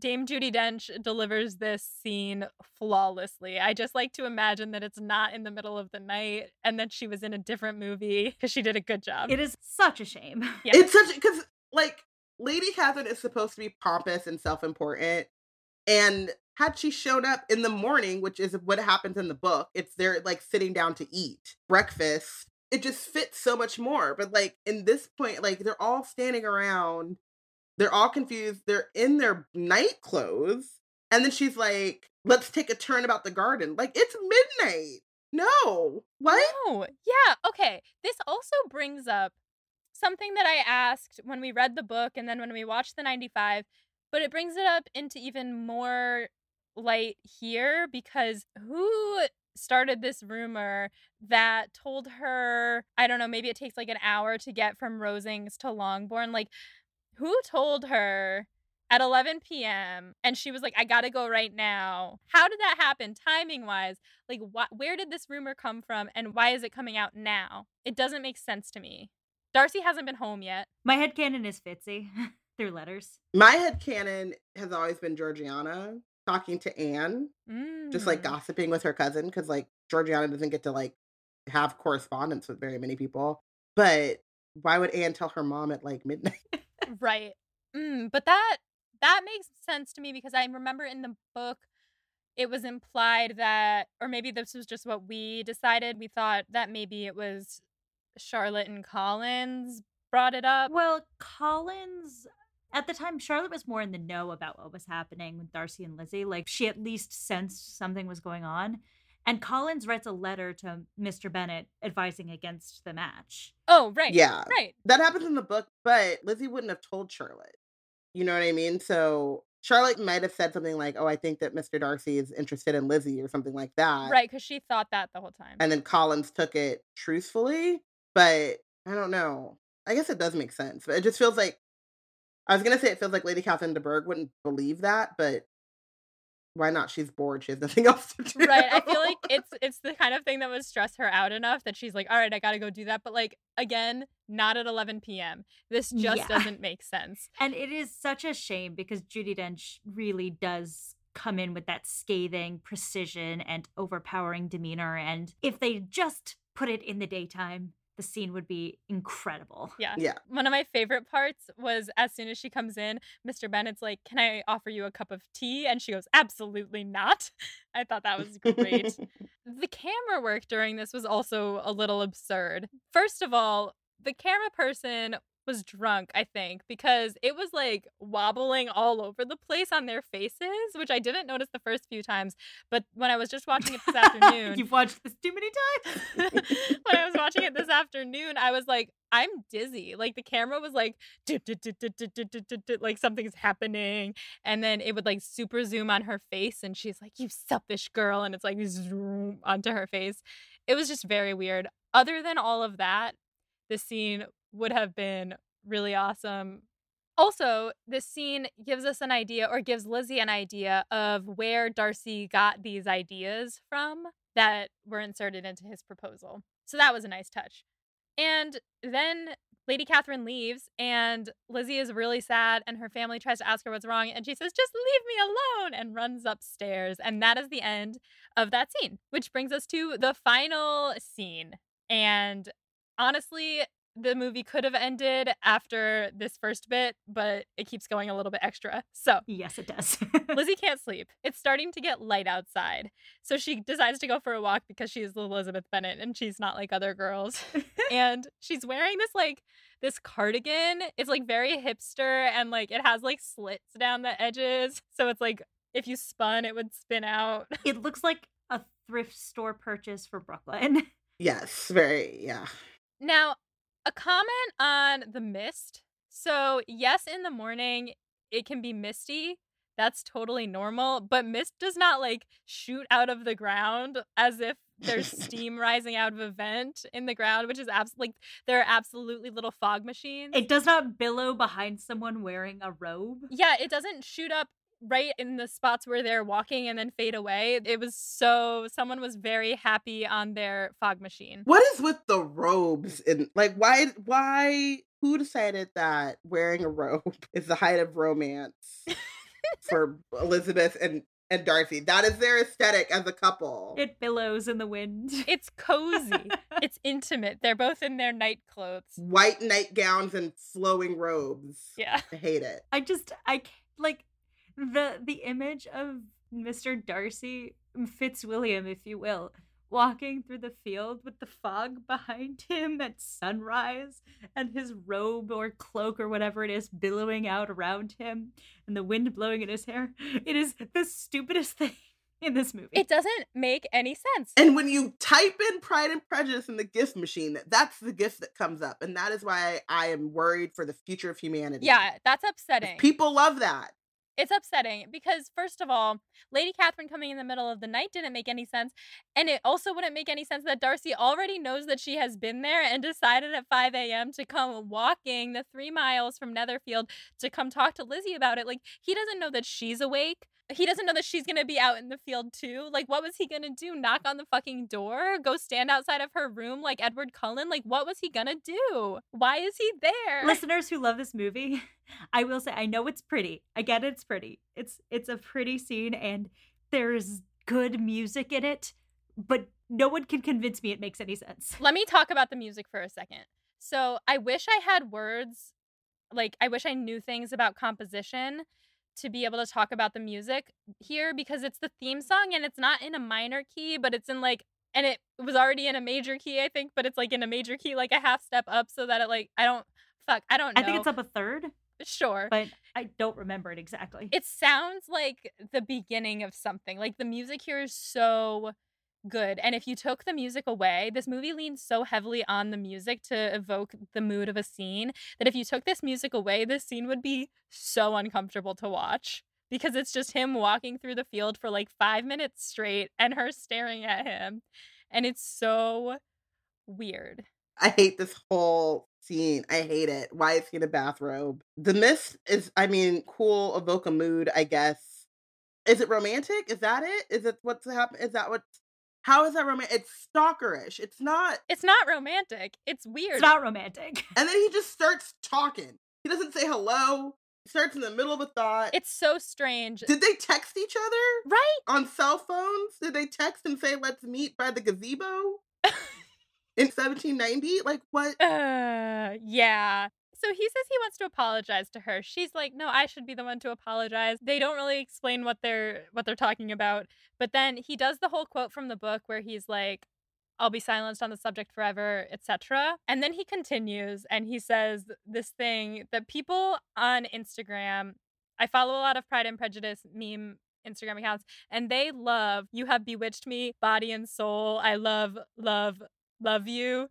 Dame Judi Dench delivers this scene flawlessly. I just like to imagine that it's not in the middle of the night and that she was in a different movie because she did a good job. It is such a shame. Yeah. It's such because like Lady Catherine is supposed to be pompous and self-important, and had she shown up in the morning, which is what happens in the book, it's they're like sitting down to eat breakfast. It just fits so much more. But like in this point, like they're all standing around, they're all confused. They're in their night clothes, and then she's like, "Let's take a turn about the garden." Like it's midnight. No, what? No. Yeah. Okay. This also brings up something that I asked when we read the book and then when we watched the 95, but it brings it up into even more light here because who started this rumor that told her, I don't know, maybe it takes like an hour to get from Rosings to Longbourn? Like, who told her at 11 p.m. and she was like, I gotta go right now. How did that happen timing wise? Like, wh- where did this rumor come from and why is it coming out now? It doesn't make sense to me. Darcy hasn't been home yet. My head headcanon is Fitzy through letters. My head canon has always been Georgiana talking to Anne, just like Mm. gossiping with her cousin, because like Georgiana doesn't get to like have correspondence with very many people. But why would Anne tell her mom at like midnight? Right. Mm, but that that makes sense to me because I remember in the book it was implied that or maybe this was just what we decided. We thought that maybe it was Charlotte and Collins brought it up. Well, Collins at the time Charlotte was more in the know about what was happening with Darcy and Lizzie. Like she at least sensed something was going on. And Collins writes a letter to Mr. Bennet advising against the match. Oh, right. Yeah. Right. That happens in the book, but Lizzie wouldn't have told Charlotte. You know what I mean? So Charlotte might have said something like, "Oh, I think that Mr. Darcy is interested in Lizzie" or something like that. Right, cuz she thought that the whole time. And then Collins took it truthfully, but I don't know. I guess it does make sense, but it just feels like I was gonna say it feels like Lady Catherine de Bourgh wouldn't believe that, but why not? She's bored. She has nothing else to do. right i feel like it's it's the kind of thing that would stress her out enough that she's like all right i gotta go do that but like again not at 11 p.m this just Yeah. doesn't make sense And it is such a shame because Judi Dench really does come in with that scathing precision and overpowering demeanor. And if they just put it in the daytime, the scene would be incredible. yeah Yeah. one of my favorite parts was as soon as she comes in mr bennet's like can i offer you a cup of tea and she goes absolutely not i thought that was great the camera work during this was also a little absurd. First of all, the camera person was drunk, I think, because it was like wobbling all over the place on their faces, which I didn't notice the first few times. But when I was just watching it this afternoon, you've watched this too many times. when I was watching it this afternoon, I was like, I'm dizzy. Like the camera was like, like something's happening. And then it would like super zoom on her face. And she's like, you selfish girl. And it's like zoom onto her face. It was just very weird. Other than all of that, the scene would have been really awesome. Also, this scene gives us an idea or gives Lizzie an idea of where Darcy got these ideas from that were inserted into his proposal. So that was a nice touch. And then Lady Catherine leaves, and Lizzie is really sad, and her family tries to ask her what's wrong, and she says, Just leave me alone, and runs upstairs. And that is the end of that scene, which brings us to the final scene. And honestly, the movie could have ended after this first bit, but it keeps going a little bit extra. So yes, it does. Lizzie can't sleep. It's starting to get light outside. So she decides to go for a walk because she's Elizabeth Bennet and she's not like other girls. and she's wearing this like this cardigan. It's like very hipster and like it has like slits down the edges. So it's like if you spun, it would spin out. it looks like a thrift store purchase for Brooklyn. yes, very yeah. Now, a comment on the mist. So, yes, in the morning it can be misty. That's totally normal, but mist does not like shoot out of the ground as if there's steam rising out of a vent in the ground, which is absolutely like there are absolutely little fog machines. It does not billow behind someone wearing a robe. yeah, it doesn't shoot up right in the spots where they're walking and then fade away. It was so someone was very happy on their fog machine. What is with the robes and like why why who decided that wearing a robe is the height of romance? for Elizabeth and and Darcy. That is their aesthetic as a couple. It billows in the wind. It's cozy. it's intimate. They're both in their night clothes. White nightgowns and flowing robes. Yeah. I hate it. I just I c- like the the image of Mr. Darcy Fitzwilliam, if you will, walking through the field with the fog behind him at sunrise and his robe or cloak or whatever it is billowing out around him and the wind blowing in his hair. It is the stupidest thing in this movie. It doesn't make any sense. And when you type in Pride and Prejudice in the gift machine, that's the gift that comes up. And that is why I am worried for the future of humanity. yeah, that's upsetting. People love that. It's upsetting because first of all, Lady Catherine coming in the middle of the night didn't make any sense, and it also wouldn't make any sense that Darcy already knows that she has been there and decided at 5 a.m. to come walking the three miles from Netherfield to come talk to Lizzie about it. Like he doesn't know that she's awake. He doesn't know that she's gonna be out in the field too. Like, what was he gonna do? Knock on the fucking door? Go stand outside of her room like Edward Cullen? Like, what was he gonna do? Why is he there? Listeners who love this movie, I will say I know it's pretty. I get it's pretty. It's it's a pretty scene and there's good music in it, but no one can convince me it makes any sense. Let me talk about the music for a second. So I wish I had words, like, I wish I knew things about composition to be able to talk about the music here because it's the theme song and it's not in a minor key, but it's in like, and it was already in a major key, I think, but it's like in a major key, like a half step up so that it, like, I don't, fuck, I don't know. I think it's up a third, Sure. but I don't remember it exactly. it sounds like the beginning of something. Like the music here is so good. And if you took the music away, this movie leans so heavily on the music to evoke the mood of a scene that if you took this music away, this scene would be so uncomfortable to watch because it's just him walking through the field for like 5 minutes straight and her staring at him. And it's so weird. I hate this whole scene. I hate it. Why is he in a bathrobe? The mist is, I mean, cool, evoke a mood, I guess. Is it romantic? Is that it? Is it what's happening? Is that what? How is that romantic? It's stalkerish. It's not. It's not romantic. It's weird. It's not romantic. And then he just starts talking. He doesn't say hello. He starts in the middle of a thought. it's so strange. Did they text each other right? on cell phones? Did they text and say, let's meet by the gazebo in 1790? Like, what? Uh, yeah. So he says he wants to apologize to her. She's like, "No, I should be the one to apologize." They don't really explain what they're what they're talking about. But then he does the whole quote from the book where he's like, "I'll be silenced on the subject forever, etc." And then he continues and he says this thing that people on Instagram, I follow a lot of Pride and Prejudice meme Instagram accounts, and they love "You have bewitched me, body and soul. I love, love, love you."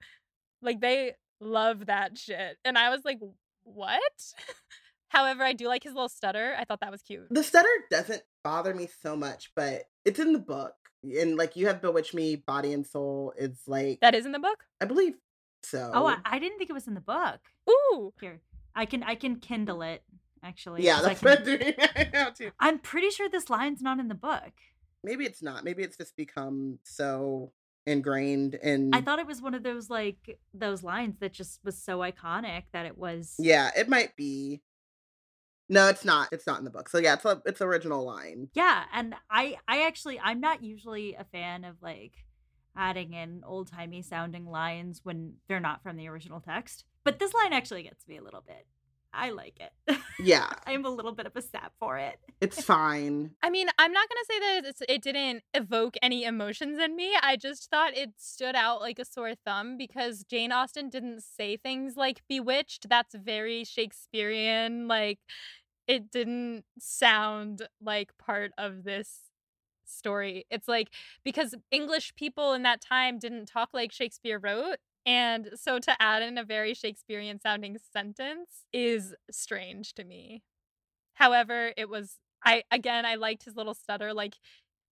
Like they love that shit. And I was like, what? However, I do like his little stutter. I thought that was cute. The stutter doesn't bother me so much, but it's in the book. And like, you have Bewitched Me, Body and Soul It's like, That is in the book? I believe oh, so. Oh, I, I didn't think it was in the book. Ooh. Here, I can I can kindle it actually. Yeah, that's can- what I'm doing right now, too. I'm pretty sure this line's not in the book. Maybe it's not. Maybe it's just become so ingrained in. I thought it was one of those like those lines that just was so iconic that it was. Yeah, it might be. No, it's not. It's not in the book. So yeah, it's a it's original line. Yeah, and I I actually I'm not usually a fan of like adding in old timey sounding lines when they're not from the original text. But this line actually gets me a little bit. I like it. Yeah, I'm a little bit of a sap for it. it's fine. I mean, I'm not going to say that it's, it didn't evoke any emotions in me. I just thought it stood out like a sore thumb because Jane Austen didn't say things like bewitched. That's very Shakespearean. Like, it didn't sound like part of this story. It's like because English people in that time didn't talk like Shakespeare wrote. And so to add in a very Shakespearean sounding sentence is strange to me. However, it was I again I liked his little stutter like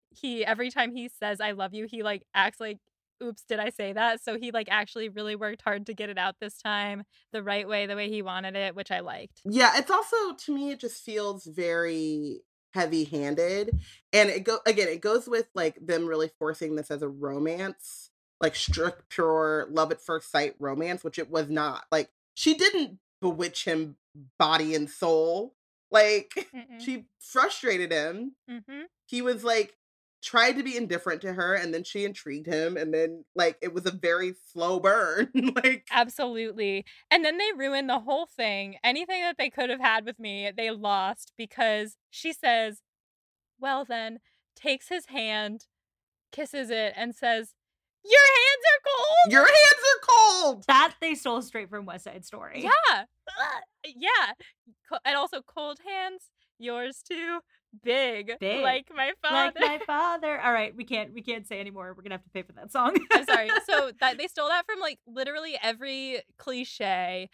he every time he says I love you he like acts like oops did I say that so he like actually really worked hard to get it out this time the right way the way he wanted it which I liked. Yeah, it's also to me it just feels very heavy-handed and it go again it goes with like them really forcing this as a romance like strict pure love at first sight romance which it was not like she didn't bewitch him body and soul Like Mm-mm. she frustrated him. Mhm. He was like tried to be indifferent to her and then she intrigued him and then like it was a very slow burn. like Absolutely. And then they ruined the whole thing. Anything that they could have had with me, they lost because she says, well, then, takes his hand, kisses it, and says, Your hands are cold. your hands are cold. That they stole straight from West Side Story. Yeah. Ugh. Yeah. And also, cold hands, yours too. Big. Big. Like my father. Like my father. All right, we can't we can't say anymore. We're gonna have to pay for that song. I'm sorry. So that they stole that from like literally every cliche,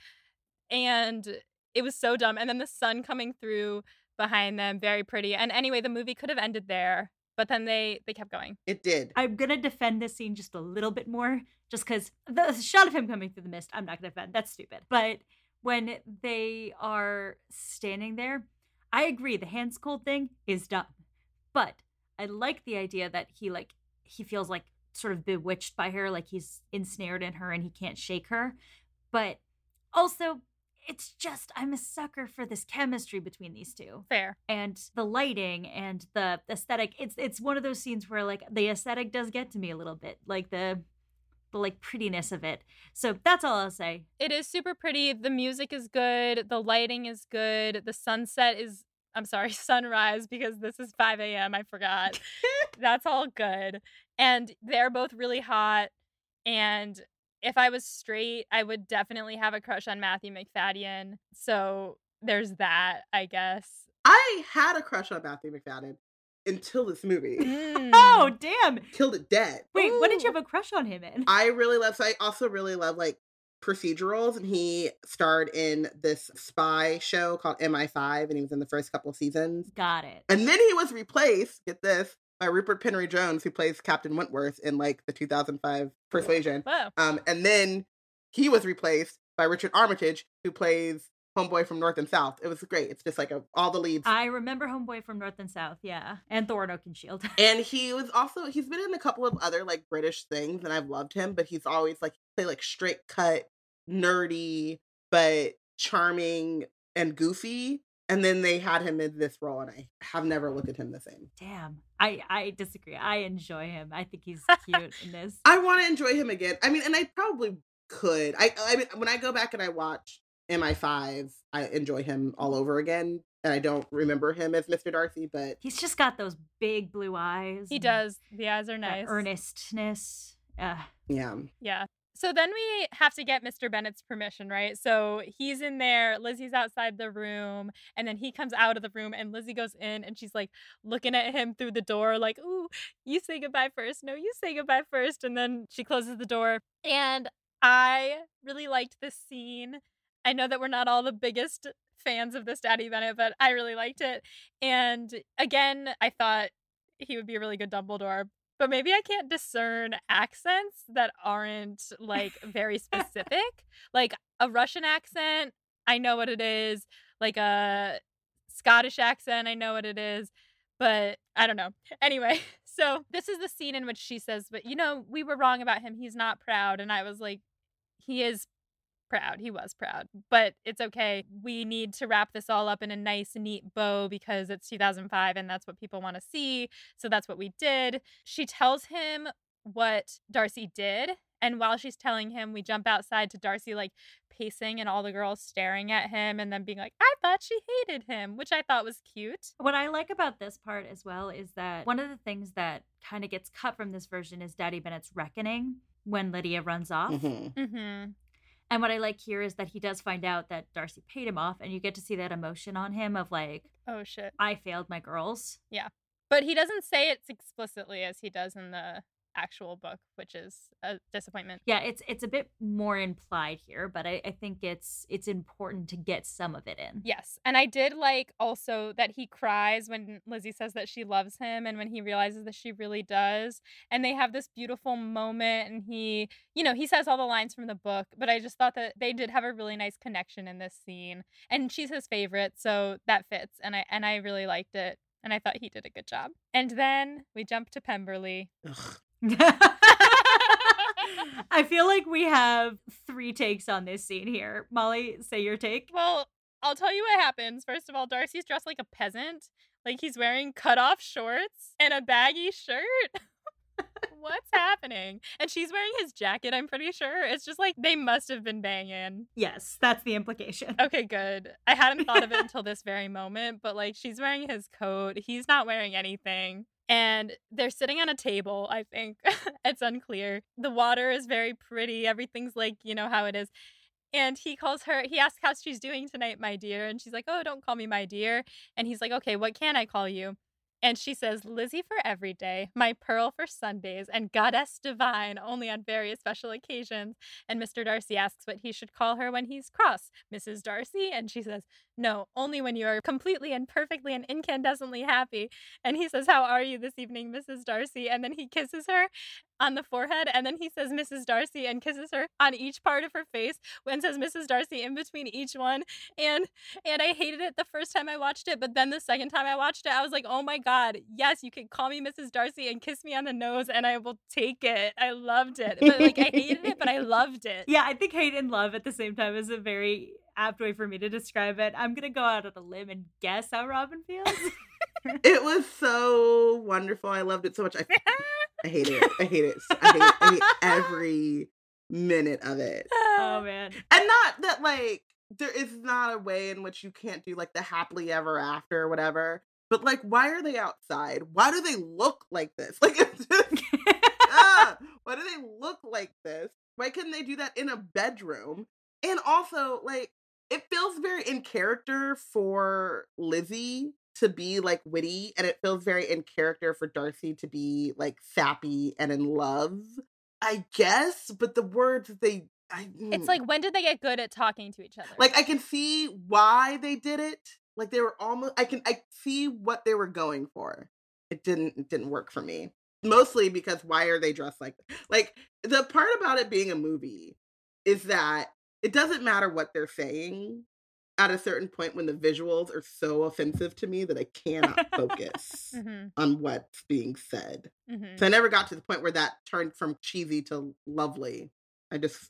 and it was so dumb. And then the sun coming through behind them, very pretty. And anyway, the movie could have ended there, but then they they kept going. It did. I'm gonna defend this scene just a little bit more, just because the shot of him coming through the mist, I'm not gonna defend. That's stupid. But when they are standing there, I agree. The hands cold thing is dumb, but I like the idea that he like he feels like sort of bewitched by her, like he's ensnared in her and he can't shake her. But also, it's just I'm a sucker for this chemistry between these two Fair. and the lighting and the aesthetic it's it's one of those scenes where like the aesthetic does get to me a little bit like the the like prettiness of it so that's all i'll say It is super pretty. The music is good. The lighting is good. The sunset is. I'm sorry, sunrise because this is 5 a.m. I forgot. That's all good. And they're both really hot. And if I was straight, I would definitely have a crush on Matthew Macfadyen. So there's that, I guess. I had a crush on Matthew Macfadyen until this movie. oh Mm. damn Killed it dead. wait what did you have a crush on him in I really love so I also really love like procedurals and he starred in this spy show called MI5 and he was in the first couple seasons. got it And then he was replaced, get this, by Rupert Penry Jones, who plays Captain Wentworth in like the 2005 Persuasion. Whoa. Um, and then he was replaced by Richard Armitage, who plays Homeboy from North and South. It was great. It's just like a, all the leads. i remember homeboy from north and south yeah and thor and shield and he was also he's been in a couple of other like British things, and I've loved him. But he's always like play like straight cut, nerdy, but charming and goofy. And then they had him in this role, and I have never looked at him the same. damn i i disagree i enjoy him i think he's cute in this I want to enjoy him again. I mean, and I probably could. I I mean, when I go back and I watch MI5, I enjoy him all over again. And I don't remember him as Mr. Darcy, but he's just got those big blue eyes He does. The eyes are nice. earnestness uh, yeah. Yeah. So then we have to get Mr. Bennet's permission, right? So he's in there, Lizzie's outside the room, and then he comes out of the room and Lizzie goes in and she's like looking at him through the door, like, Ooh, you say goodbye first. No, you say goodbye first. And then she closes the door. And I really liked this scene. I know that we're not all the biggest fans of this Daddy Bennett, but I really liked it. And again, I thought he would be a really good Dumbledore, but maybe I can't discern accents that aren't like very specific. like a Russian accent, I know what it is. Like a Scottish accent, I know what it is. But I don't know. Anyway, so this is the scene in which she says, But you know, we were wrong about him. He's not proud. And I was like, He is proud. He was proud. But it's okay. We need to wrap this all up in a nice, neat bow because it's 2005 and that's what people want to see. So that's what we did. She tells him what Darcy did. And while she's telling him, we jump outside to Darcy, like pacing and all the girls staring at him and then being like, I thought she hated him, which I thought was cute. What I like about this part as well is that one of the things that kind of gets cut from this version is Daddy Bennet's reckoning when Lydia runs off. Mhm. Mm-hmm. And what I like here is that he does find out that Darcy paid him off, and you get to see that emotion on him of like, Oh, shit. I failed my girls. Yeah. But he doesn't say it explicitly as he does in the actual book, which is a disappointment. Yeah, it's it's a bit more implied here, but I, I think it's it's important to get some of it in. Yes. And I did like also that he cries when Lizzie says that she loves him and when he realizes that she really does. And they have this beautiful moment and he, you know, he says all the lines from the book, but I just thought that they did have a really nice connection in this scene. And she's his favorite, so that fits. And I and I really liked it. And I thought he did a good job. And then we jump to Pemberley. Ugh. I feel like we have three takes on this scene here. Molly, say your take. Well, I'll tell you what happens. First of all, Darcy's dressed like a peasant. Like he's wearing cut off shorts and a baggy shirt. What's happening? And she's wearing his jacket, I'm pretty sure. It's just like they must have been banging. Yes, that's the implication. Okay, good. I hadn't thought of it until this very moment, but like she's wearing his coat. He's not wearing anything. And they're sitting on a table, I think. it's unclear. The water is very pretty. Everything's like, you know how it is. And he calls her, he asks how she's doing tonight, my dear. And she's like, Oh, don't call me my dear. And he's like, Okay, what can I call you? And she says, Lizzie for every day, my pearl for Sundays, and goddess divine only on very special occasions. And Mr. Darcy asks what he should call her when he's cross. Mrs. Darcy? And she says, No, only when you are completely and perfectly and incandescently happy. And he says, How are you this evening, Mrs. Darcy? And then he kisses her on the forehead. And then he says, Mrs. Darcy, and kisses her on each part of her face and says Mrs. Darcy in between each one. And and I hated it the first time I watched it, but then the second time I watched it, I was like, oh my God, yes, you can call me Mrs. Darcy and kiss me on the nose and I will take it. I loved it. But like I hated it, but I loved it. Yeah, I think hate and love at the same time is a very apt way for me to describe it. I'm gonna go out on a limb and guess how Robin feels. it was so wonderful. I loved it so much. I, I hate it. I hate it. I hate, I hate every minute of it. oh man. And not that like there is not a way in which you can't do like the happily ever after or whatever. But like, why are they outside? Why do they look like this? Like, it's just, ah, why do they look like this? Why couldn't they do that in a bedroom? And also, like, it feels very in character for Lizzie to be like witty, and it feels very in character for Darcy to be like sappy and in love. I guess, but the words they I, It's mm like when did they get good at talking to each other? like I can see why they did it. Like they were almost I can I see what they were going for. It didn't it didn't work for me. Mostly because why are they dressed like like the part about it being a movie is that it doesn't matter what they're saying at a certain point when the visuals are so offensive to me that I cannot focus hmm on what's being said. hmm So I never got to the point where that turned from cheesy to lovely. I just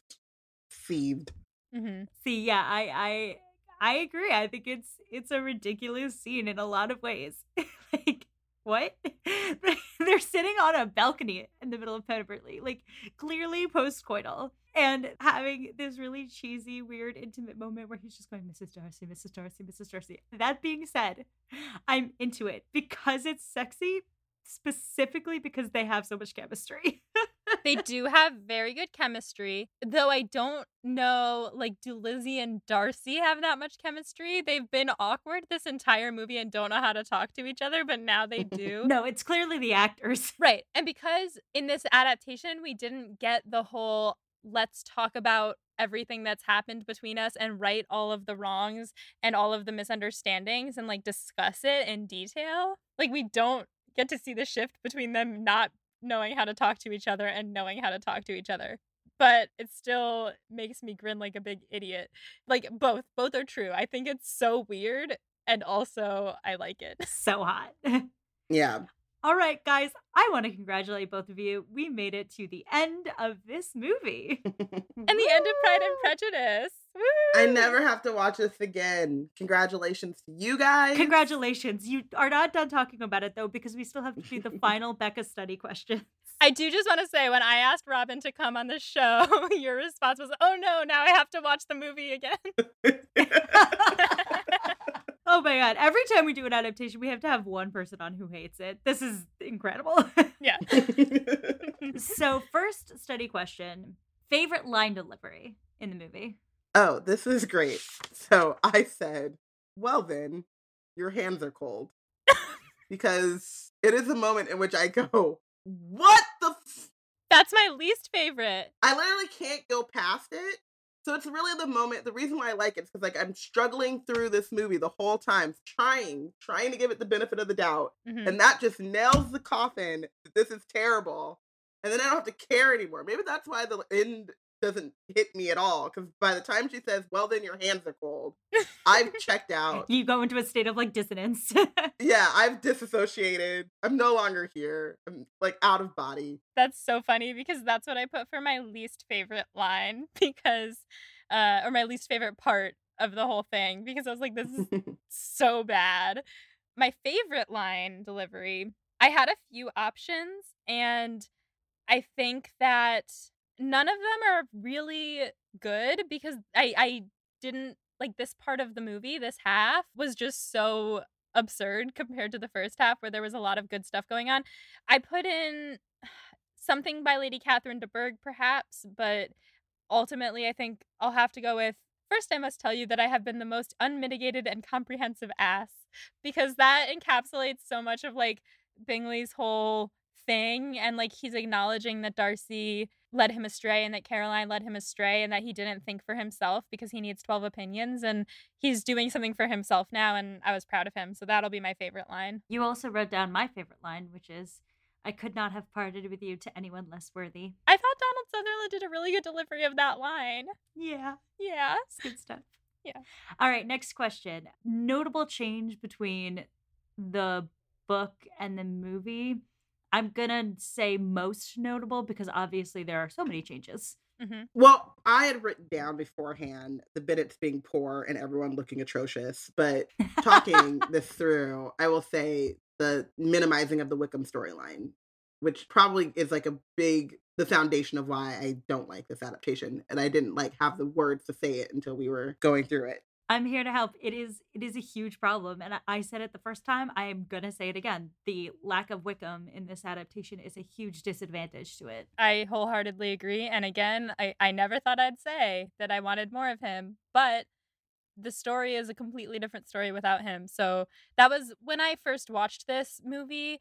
seethed. hmm See, yeah, I I I agree. I think it's it's a ridiculous scene in a lot of ways. like what? They're sitting on a balcony in the middle of Pemberley, like clearly post-coital, and having this really cheesy, weird, intimate moment where he's just going, Mrs. Darcy, Mrs. Darcy, Mrs. Darcy. That being said, I'm into it because it's sexy, specifically because they have so much chemistry. they do have very good chemistry, though I don't know, like, do Lizzie and Darcy have that much chemistry? They've been awkward this entire movie and don't know how to talk to each other, but now they do. no, it's clearly the actors. Right. And because in this adaptation, we didn't get the whole let's talk about everything that's happened between us and right all of the wrongs and all of the misunderstandings and like discuss it in detail. Like, we don't get to see the shift between them not knowing how to talk to each other and knowing how to talk to each other. But it still makes me grin like a big idiot. Like, both, both are true. I think it's so weird and also I like it. So hot. Yeah. All right, guys, I want to congratulate both of you. We made it to the end of this movie. And the end of Pride and Prejudice. I never have to watch this again. Congratulations to you guys. Congratulations. You are not done talking about it, though, because we still have to do the final Becca study question. I do just want to say when I asked Robin to come on the show, your response was, "Oh no, now I have to watch the movie again." Oh my god. Every time we do an adaptation, we have to have one person on who hates it. This is incredible. yeah. so, first study question favorite line delivery in the movie? oh, this is great. So I said, well, then, your hands are cold. because it is a moment in which I go, what the f-? That's my least favorite. I literally can't go past it. So it's really the moment. The reason why I like it is because like I'm struggling through this movie the whole time, trying, trying to give it the benefit of the doubt, Mhm. and that just nails the coffin. This is terrible, and then I don't have to care anymore. Maybe that's why the end doesn't hit me at all. Because by the time she says, "Well, then your hands are cold," I've checked out. You go into a state of like dissonance. Yeah, I've disassociated. I'm no longer here. I'm like out of body. That's so funny because that's what I put for my least favorite line because uh or my least favorite part of the whole thing because I was like, this is so bad. My favorite line delivery, I had a few options, and I think that none of them are really good because I, I didn't like this part of the movie, this half was just so absurd compared to the first half where there was a lot of good stuff going on. I put in something by Lady Catherine de Bourgh, perhaps, but ultimately, I think I'll have to go with First, I must tell you that I have been the most unmitigated and comprehensive ass because that encapsulates so much of like Bingley's whole thing. And like he's acknowledging that Darcy led him astray and that Caroline led him astray and that he didn't think for himself because he needs 12 opinions. And he's doing something for himself now. And I was proud of him. So that'll be my favorite line. You also wrote down my favorite line, which is I could not have parted with you to anyone less worthy. I thought Donald Sutherland did a really good delivery of that line. Yeah. Yeah. It's good stuff. Yeah. All right, next question. Notable change between the book and the movie. I'm going to say most notable because obviously there are so many changes. Mm-hmm. Well, I had written down beforehand the Bennets being poor and everyone looking atrocious, but talking this through, I will say the minimizing of the Wickham storyline, which probably is like a big the foundation of why I don't like this adaptation, and I didn't like have the words to say it until we were going through it. I'm here to help. It is it is a huge problem, and I, said it the first time. I am gonna say it again. The lack of Wickham in this adaptation is a huge disadvantage to it. I wholeheartedly agree. And again, I, I never thought I'd say that I wanted more of him, but the story is a completely different story without him. So that was when I first watched this movie.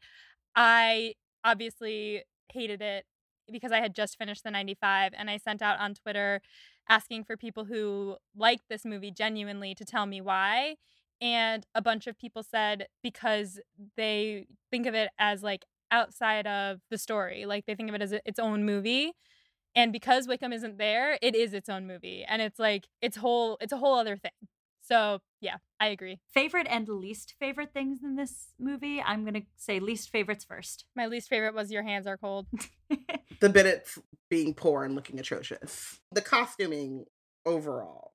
I obviously hated it because I had just finished the 95 and I sent out on Twitter asking for people who liked this movie genuinely to tell me why. And a bunch of people said because they think of it as like outside of the story, like they think of it as its own movie. And because Wickham isn't there, it is its own movie. And it's like it's whole it's a whole other thing. So yeah, I agree. Favorite and least favorite things in this movie? I'm gonna say least favorites first. My least favorite was Your Hands Are Cold. the Bennets being poor and looking atrocious. The costuming overall.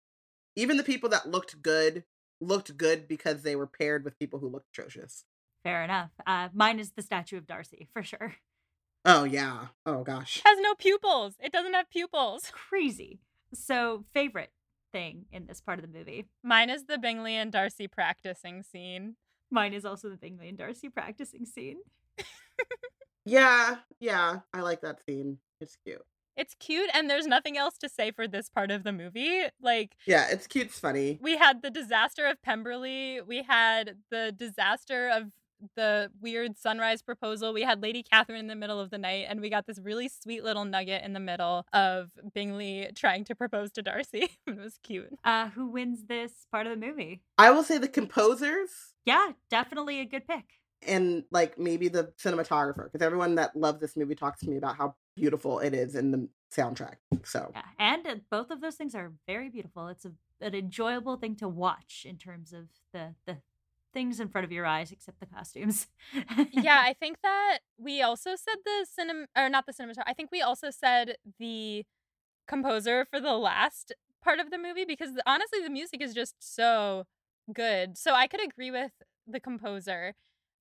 Even the people that looked good looked good because they were paired with people who looked atrocious. Fair enough. Uh, mine is the statue of Darcy for sure. Oh yeah. Oh gosh. It has no pupils. It doesn't have pupils. Crazy. So favorite thing in this part of the movie. Mine is the Bingley and Darcy practicing scene. Mine is also the Bingley and Darcy practicing scene. Yeah, yeah. I like that scene. It's cute. It's cute, and there's nothing else to say for this part of the movie. Like, Yeah, it's cute. It's funny. we had the disaster of Pemberley, we had the disaster of the weird sunrise proposal, we had Lady Catherine in the middle of the night, and we got this really sweet little nugget in the middle of Bingley trying to propose to Darcy. it was cute. Uh, who wins this part of the movie? I will say the composers Yeah, definitely a good pick. and like maybe the cinematographer because everyone that loves this movie talks to me about how beautiful it is in the soundtrack. So Yeah, and uh, both of those things are very beautiful. It's a, an enjoyable thing to watch in terms of the the things in front of your eyes, except the costumes. yeah, I think that we also said the cinema or not the cinematographer. I think we also said the composer for the last part of the movie because honestly the music is just so good. So I could agree with the composer.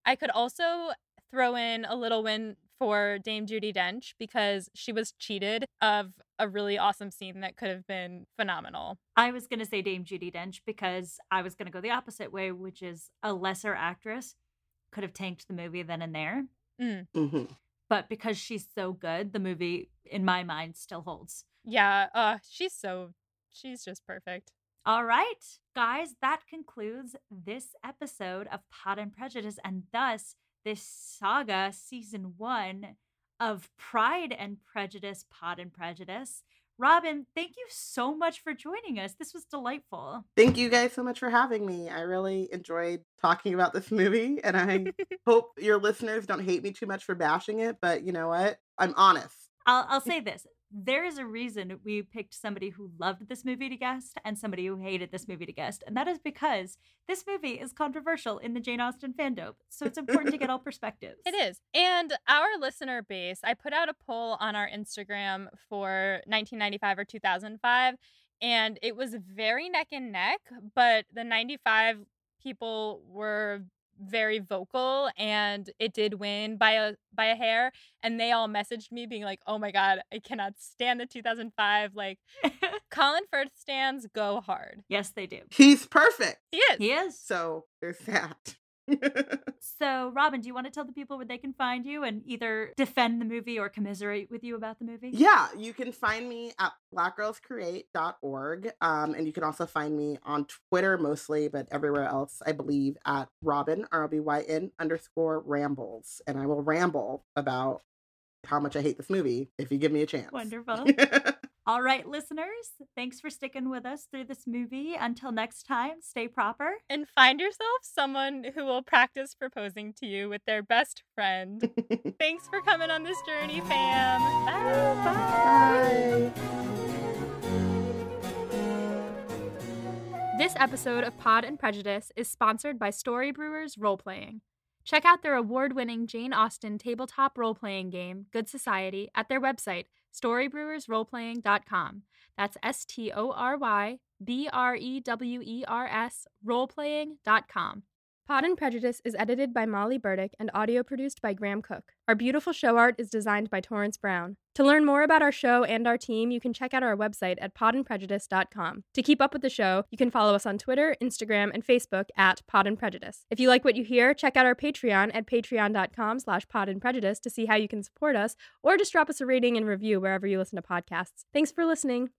I could also throw in a little win for Dame Judi Dench because she was cheated of a really awesome scene that could have been phenomenal. I was going to say Dame Judi Dench because I was going to go the opposite way, which is a lesser actress could have tanked the movie then and there. mhm. But because she's so good, the movie, in my mind, still holds. Yeah, uh she's so she's just perfect. All right, guys, that concludes this episode of Pod and Prejudice, and thus this saga, season one of Pride and Prejudice, Pod and Prejudice. Robin, thank you so much for joining us. This was delightful. thank you guys so much for having me. I really enjoyed talking about this movie, and I hope your listeners don't hate me too much for bashing it. But you know what? I'm honest. I'll, I'll say this. There is a reason we picked somebody who loved this movie to guest and somebody who hated this movie to guest. And that is because this movie is controversial in the Jane Austen fandom. So it's important to get all perspectives. It is. And our listener base, I put out a poll on our Instagram for 1995 or 2005, and it was very neck and neck, but the 95 people were very vocal and it did win by a by a hair and they all messaged me being like oh my god i cannot stand the 2005 like colin firth stands go hard yes, they do. He's perfect. he is He is. So there's that. So, Robin, do you want to tell the people where they can find you and either defend the movie or commiserate with you about the movie? yeah, you can find me at blackgirlscreate.org. Um, and you can also find me on Twitter mostly, but everywhere else, I believe, at Robin, R O B Y N underscore rambles. And I will ramble about how much I hate this movie if you give me a chance. Wonderful. All right, listeners, thanks for sticking with us through this movie. Until next time, stay proper. and find yourself someone who will practice proposing to you with their best friend thanks for coming on this journey fam bye Bye. This episode of Pod and Prejudice is sponsored by Story Brewers Role Playing. Check out their award winning Jane Austen tabletop role playing game, Good Society, at their website, storybrewersroleplaying.com. That's S T O R Y B R E W E R S roleplaying.com. Pod and Prejudice is edited by Molly Burdick and audio produced by Graham Cook. Our beautiful show art is designed by Torrance Brown. To learn more about our show and our team, you can check out our website at podandprejudice.com. To keep up with the show, you can follow us on Twitter, Instagram, and Facebook at Pod and Prejudice. If you like what you hear, check out our Patreon at patreon.com slash pod and prejudice to see how you can support us, or just drop us a rating and review wherever you listen to podcasts. Thanks for listening.